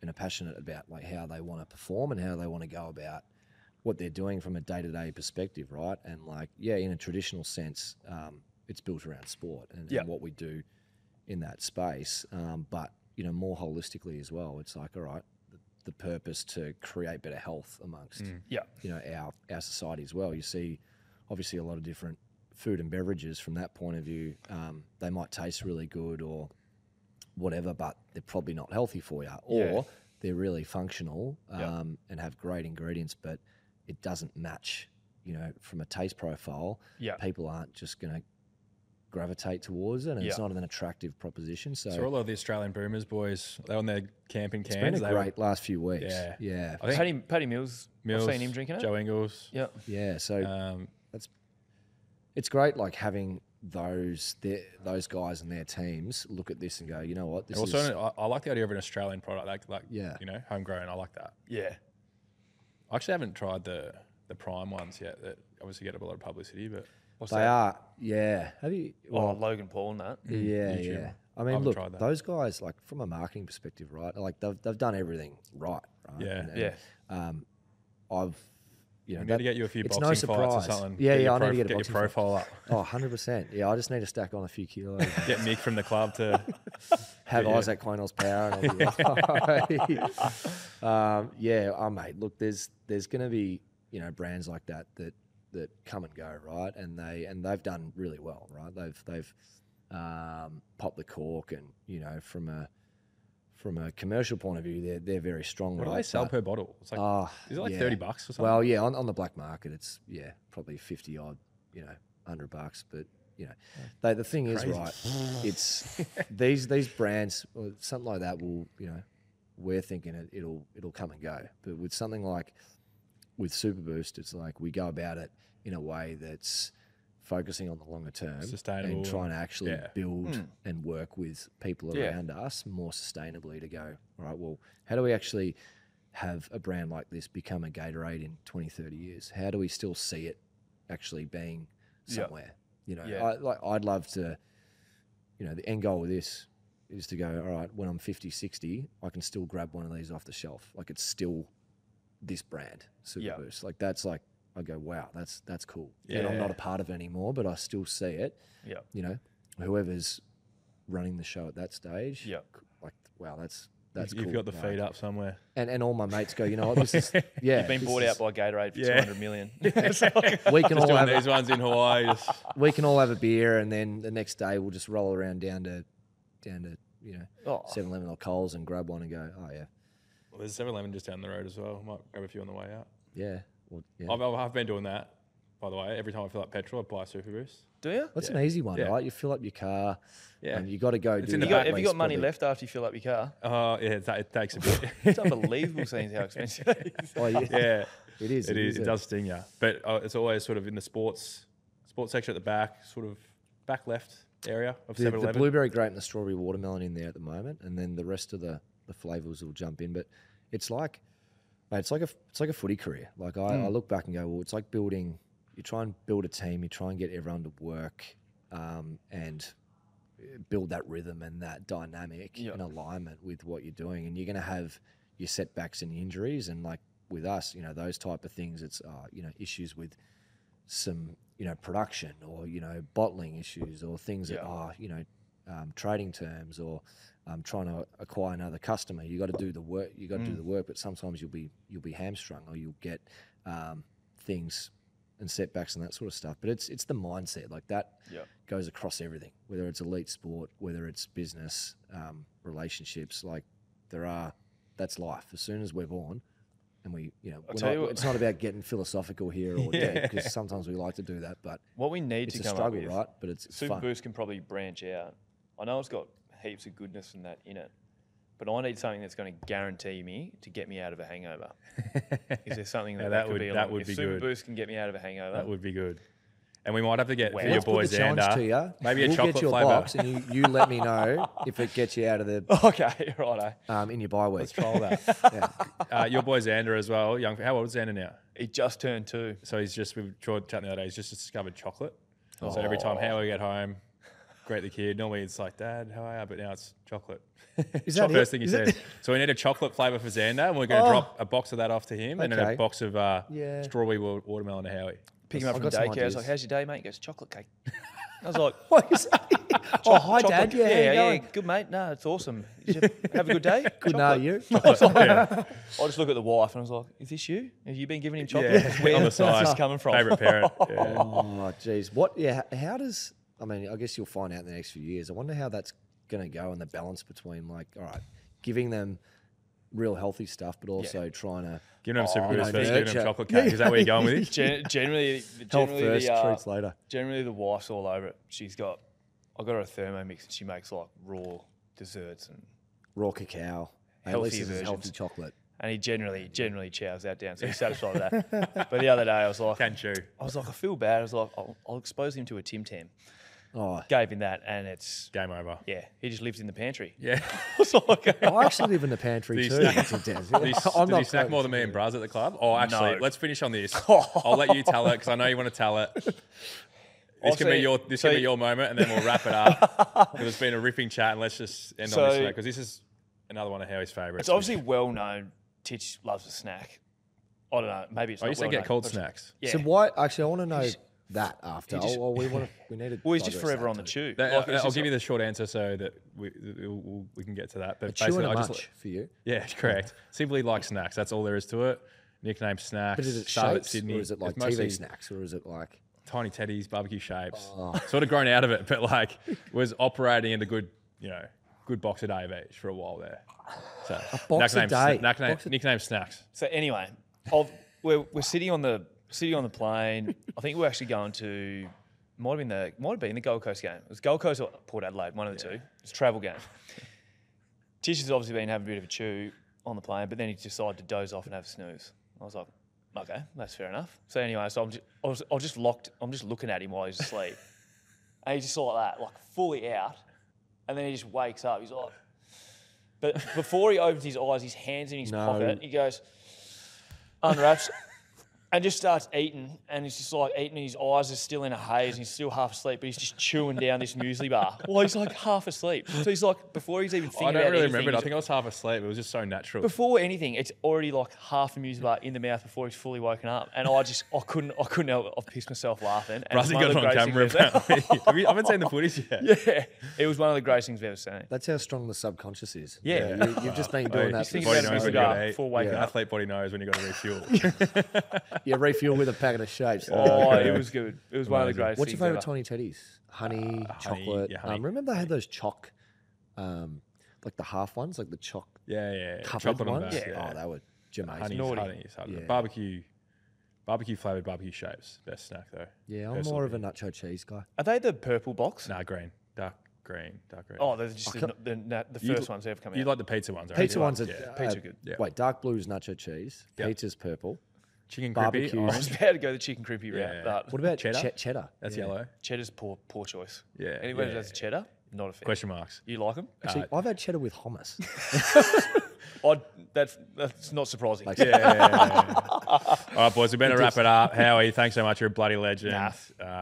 and are passionate about like how they want to perform and how they want to go about what they're doing from a day to day perspective, right? And like, yeah, in a traditional sense, um, it's built around sport and, Yeah. and what we do in that space. Um, but you know, more holistically as well, it's like, all right, the, the purpose to create better health amongst Yeah. you know our our society as well. You see, obviously, a lot of different food and beverages from that point of view. Um, they might taste really good or whatever, but they're probably not healthy for you, or Yeah. they're really functional um, Yeah. and have great ingredients, but it doesn't match. You know, from a taste profile, Yeah. people aren't just going to gravitate towards it, and it's not an attractive proposition. So, So all of the Australian boomers boys, they're on their camping it's cans. been a they were- great last few weeks. Yeah. yeah, I think Paddy, Paddy Mills, Mills, I've seen him drinking it. Joe Ingles. Yeah. yeah. So Um, it's great like having those their, those guys and their teams look at this and go, you know what, this and is also, I, I like the idea of an Australian product, like, like Yeah. you know, homegrown. I like that. Yeah. I actually haven't tried the the prime ones yet. That obviously get a lot of publicity, but What's they that? are. Yeah, have you? Oh, Well, Logan Paul and that. yeah, YouTube. yeah. I I mean, haven't look, tried that. those guys like from a marketing perspective, right? Like they've they've done everything right, right? Yeah. And- and, Yeah. Um, I've you know that- need to get you a few it's boxing no fights or surprise. something. Yeah, Get yeah, I need to prof- get a your boxing fight. profile up. Oh, 100 percent. Yeah, I just need to stack on a few kilos. Get Mick from the club to have. Isaac Quaynor's power. And I'll um, yeah, oh, mate. Look, there's there's going to be you know brands like that that that come and go, right? And they and they've done really well, right? They've they've um, popped the cork, and you know from a from a commercial point of view, they're they're very strong. what do they sell But- per bottle? It's like Oh, is it like yeah. thirty bucks or something? Well, yeah, on, on the black market, it's yeah, probably fifty odd, you know, hundred bucks. But you know, they, the thing is, right? It's these these brands, or something like that will, you know, we're thinking it, it'll it'll come and go. But with something like with Super Boost, it's like we go about it in a way that's focusing on the longer term Sustainable and trying to actually yeah. build hmm. and work with people Yeah. around us more sustainably to go all right well how do we actually have a brand like this become a Gatorade in 20 30 years how do we still see it actually being Yeah. somewhere you know Yeah. I, like I'd love to you know the end goal with this is to go all right when I'm 50 60 I can still grab one of these off the shelf like it's still this brand Super Yeah. Boost like that's like I go wow that's that's cool and I'm not a part of it anymore but I still see it Yeah. you know, whoever's running the show at that stage, Yeah. like wow, that's that's You've cool. got the feed up somewhere. and and all my mates go, you know what, this is yeah, You've been bought is- out by Gatorade for Yeah. 200 million. we can all have these a, ones in Hawaii. Just, we can all have a beer, and then the next day we'll just roll around down to down to you know Oh. 7-Eleven or Coles and grab one and go, oh yeah, well, there's 7-Eleven just down the road as well. Might grab a few on the way out. yeah, well, yeah. I've, I've I've been doing that. By the way, every time I fill up petrol, I buy a Super Boost. Do you? That's yeah. an easy one, Yeah. right? You fill up your car, Yeah. and you got to go. It's do in the that got, back have you waste got money probably- left after you fill up your car? Oh yeah, it, ta- it takes a bit. It's unbelievable seeing how expensive it is. Oh, yeah. yeah, It is. It is. It does sting you, but uh, it's always sort of in the sports sports section at the back, sort of back left area of the, the 7-Eleven. blueberry grape and the strawberry watermelon in there at the moment, and then the rest of the the flavors will jump in. But it's like, mate, it's like a it's like a footy career. Like I, Hmm. I look back and go, well, it's like building. You try and build a team. You try and get everyone to work, um, and build that rhythm and that dynamic Yeah. and alignment with what you're doing. And you're going to have your setbacks and injuries, and like with us, you know, those type of things. It's uh, you know issues with some you know production or you know bottling issues or things that are you know um, trading terms or um, trying to acquire another customer. You got to do the work. You got to Mm. do the work, but sometimes you'll be you'll be hamstrung or you'll get um, things and setbacks and that sort of stuff. But it's it's the mindset like that Yeah. goes across everything, whether it's elite sport, whether it's business, um, relationships. Like there are that's life. As soon as we're born. And we, you know, not- you it's not about getting philosophical here or Yeah. because sometimes we like to do that, but What we need it's to a come struggle, up with, right? But it's, it's Super fun. Boost can probably branch out. I know it's got heaps of goodness and that in it, but I need something that's going to guarantee me to get me out of a hangover. Is there something that, Yeah, that, that could would- be? that would if be Super good. Boost can get me out of a hangover. That would be good. And we might have to get for your Let's boys the Xander, to you. maybe a we'll chocolate get you a flavour. box, and you, you let me know if it gets you out of the okay, right. um, in your bye week. Let's trial that. Yeah. uh, your boy Xander as well. Young. How old is Xander now? He just turned two. So he's just we were chatting the other day. He's just discovered chocolate. So every time how we get home, greet the kid. Normally it's like Dad, how are you? But now it's chocolate. Is Chocolate that first thing he Is says. So we need a chocolate flavour for Xander, and we're going to Oh. drop a box of that off to him, and then Okay. a box of uh, Yeah. strawberry wa- watermelon to Howie. Pick him up I've from got some daycare. I was ideas. like, "How's your day, mate?" He goes, "Chocolate cake." I was like, What is that? oh, hi, "Chocolate- Dad. Yeah, yeah, how you yeah, going? good mate. No, it's awesome. Did you have a good day? Good, nah, Chocolate." you. yeah. I just look at the wife and I was like, "Is this you? Have you been giving him chocolate? Yeah, Where- on the where's side. this coming from?" Favorite parent. Yeah. Oh, jeez. What? Yeah. How does? I mean, I guess you'll find out in the next few years. I wonder how that's going to go and the balance between like, all right, giving them real healthy stuff, but also trying to Giving him super you know, first, giving him nurture. chocolate cake. Is that where you're going with it? Gen- generally, health generally first, the, uh, treats later. generally the wife's all over it. She's got, I got her a Thermomix and she makes like raw desserts and Raw cacao. At least it's versions. healthy chocolate. and he generally generally chows that down, so he's satisfied with that. But the other day I was like, Can chew. I was like, I feel bad. I was like, I'll, I'll expose him to a Tim Tam. Oh, Gave him that, and it's Game over. yeah, he just lives in the pantry. Yeah. I was like, I actually live in the pantry Did too. snack- Did he, I'm did not he snack more than me and Braz at the club? Oh, actually, No. let's finish on this. I'll let you tell it because I know you want to tell it. This I'll can be your this so- can be your moment, and then we'll wrap it up. Because it's been a ripping chat, and let's just end on this So- because this is another one of Howie's favourites. it's obviously well known. Titch loves a snack. I don't know. Maybe it's. Oh, I not used to get known, cold snacks. Yeah. So why? Actually, I want to know that after. he just- oh, well, we want to. We need to. well, he's just forever on the tube. That- Like, it's I'll just give you the short answer so that we we'll, we'll, can get to that. But A chew and basically, a I munch just for you. yeah, correct. Simply like snacks. That's all there is to it. Nickname snacks. But is it started at shapes Sydney. or is it like It's TV snacks or is it like? tiny teddies, barbecue shapes. Oh. Sort of grown out of it, but like was operating in a good, you know, good box a day of each for a while there. So box a nickname, day? Nickname, Box a- nickname snacks. So anyway, I've, we're we're sitting on the sitting on the plane. I think we're actually going to might have been the might have been the Gold Coast game. It was Gold Coast or Port Adelaide, one of the two. It's a travel game. Titch has obviously been having a bit of a chew on the plane, but then he decided to doze off and have a snooze. I was like, okay, that's fair enough. So anyway, so I'm just, I was, I was just locked. I'm just looking at him while he's asleep, and he's just like that, like fully out, and then he just wakes up. He's like, but before he opens his eyes, his hands in his No. pocket. He goes, unwraps, and just starts eating. And he's just like eating. and His eyes are still in a haze. And he's still half asleep, but he's just chewing down this muesli bar. Well, he's like half asleep. So he's like, before he's even thinking I don't about really anything, remember it. I he's- think I was half asleep. It was just so natural. before anything, it's already like half a muesli bar in the mouth before he's fully woken up, and I just I couldn't I couldn't help it. I pissed myself laughing. And it's Brazzy one of got it the on greatest camera. things we've apparently. Have you- I haven't seen the footage yet. ever- yeah, it was one of the greatest things we've ever seen. That's how strong the subconscious is. Yeah. You, have just been doing Oh, that. you for think Body about so knows when you cigar got to eat. before waking An up. athlete body knows when you've got to refuel. You refuel with a packet of shapes. Oh, it was good. It was one of the Amazing. greatest. What's your things favourite ever. tiny teddies? Honey, honey, chocolate. yeah, honey. Um, remember they had those choc, um, like the half ones, like the choc yeah, yeah. yeah. covered Chocolate on ones. back, Oh, they were amazing. Honey's, Naughty. honey's hard. Yeah. Barbecue, barbecue flavored barbecue shapes. Best snack though. Yeah, I'm Personal more of a nacho cheese guy. Are they the purple box? Nah, green, dark green, dark green. Oh, they're just the, the, the, the You first ones that have come you out. like the pizza ones? right? Pizza You like- ones are yeah. uh, Pizza good. Yeah. Wait, dark blue is nacho cheese. Yep. Pizza's purple. Chicken Barbecue. crispy, I was about to go the chicken crispy route, Yeah. but What about Cheddar? cheddar? cheddar. That's Yeah. yellow. cheddar's poor poor choice. Yeah, Anyway, yeah, that's yeah. cheddar. Not a fan. Question marks. You like them? Actually, Uh, I've had cheddar with hummus. I, that's that's not surprising. Like- Yeah. All right, boys, we better wrap it up. Howie, thanks so much. You're a bloody legend. Nah.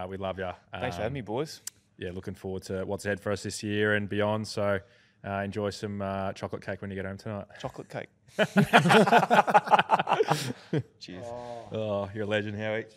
Uh, we love you. Thanks for having me, boys. Yeah, looking forward to what's ahead for us this year and beyond. So uh, enjoy some uh, chocolate cake when you get home tonight. Chocolate cake. Cheers. Oh, you're a legend, Howie.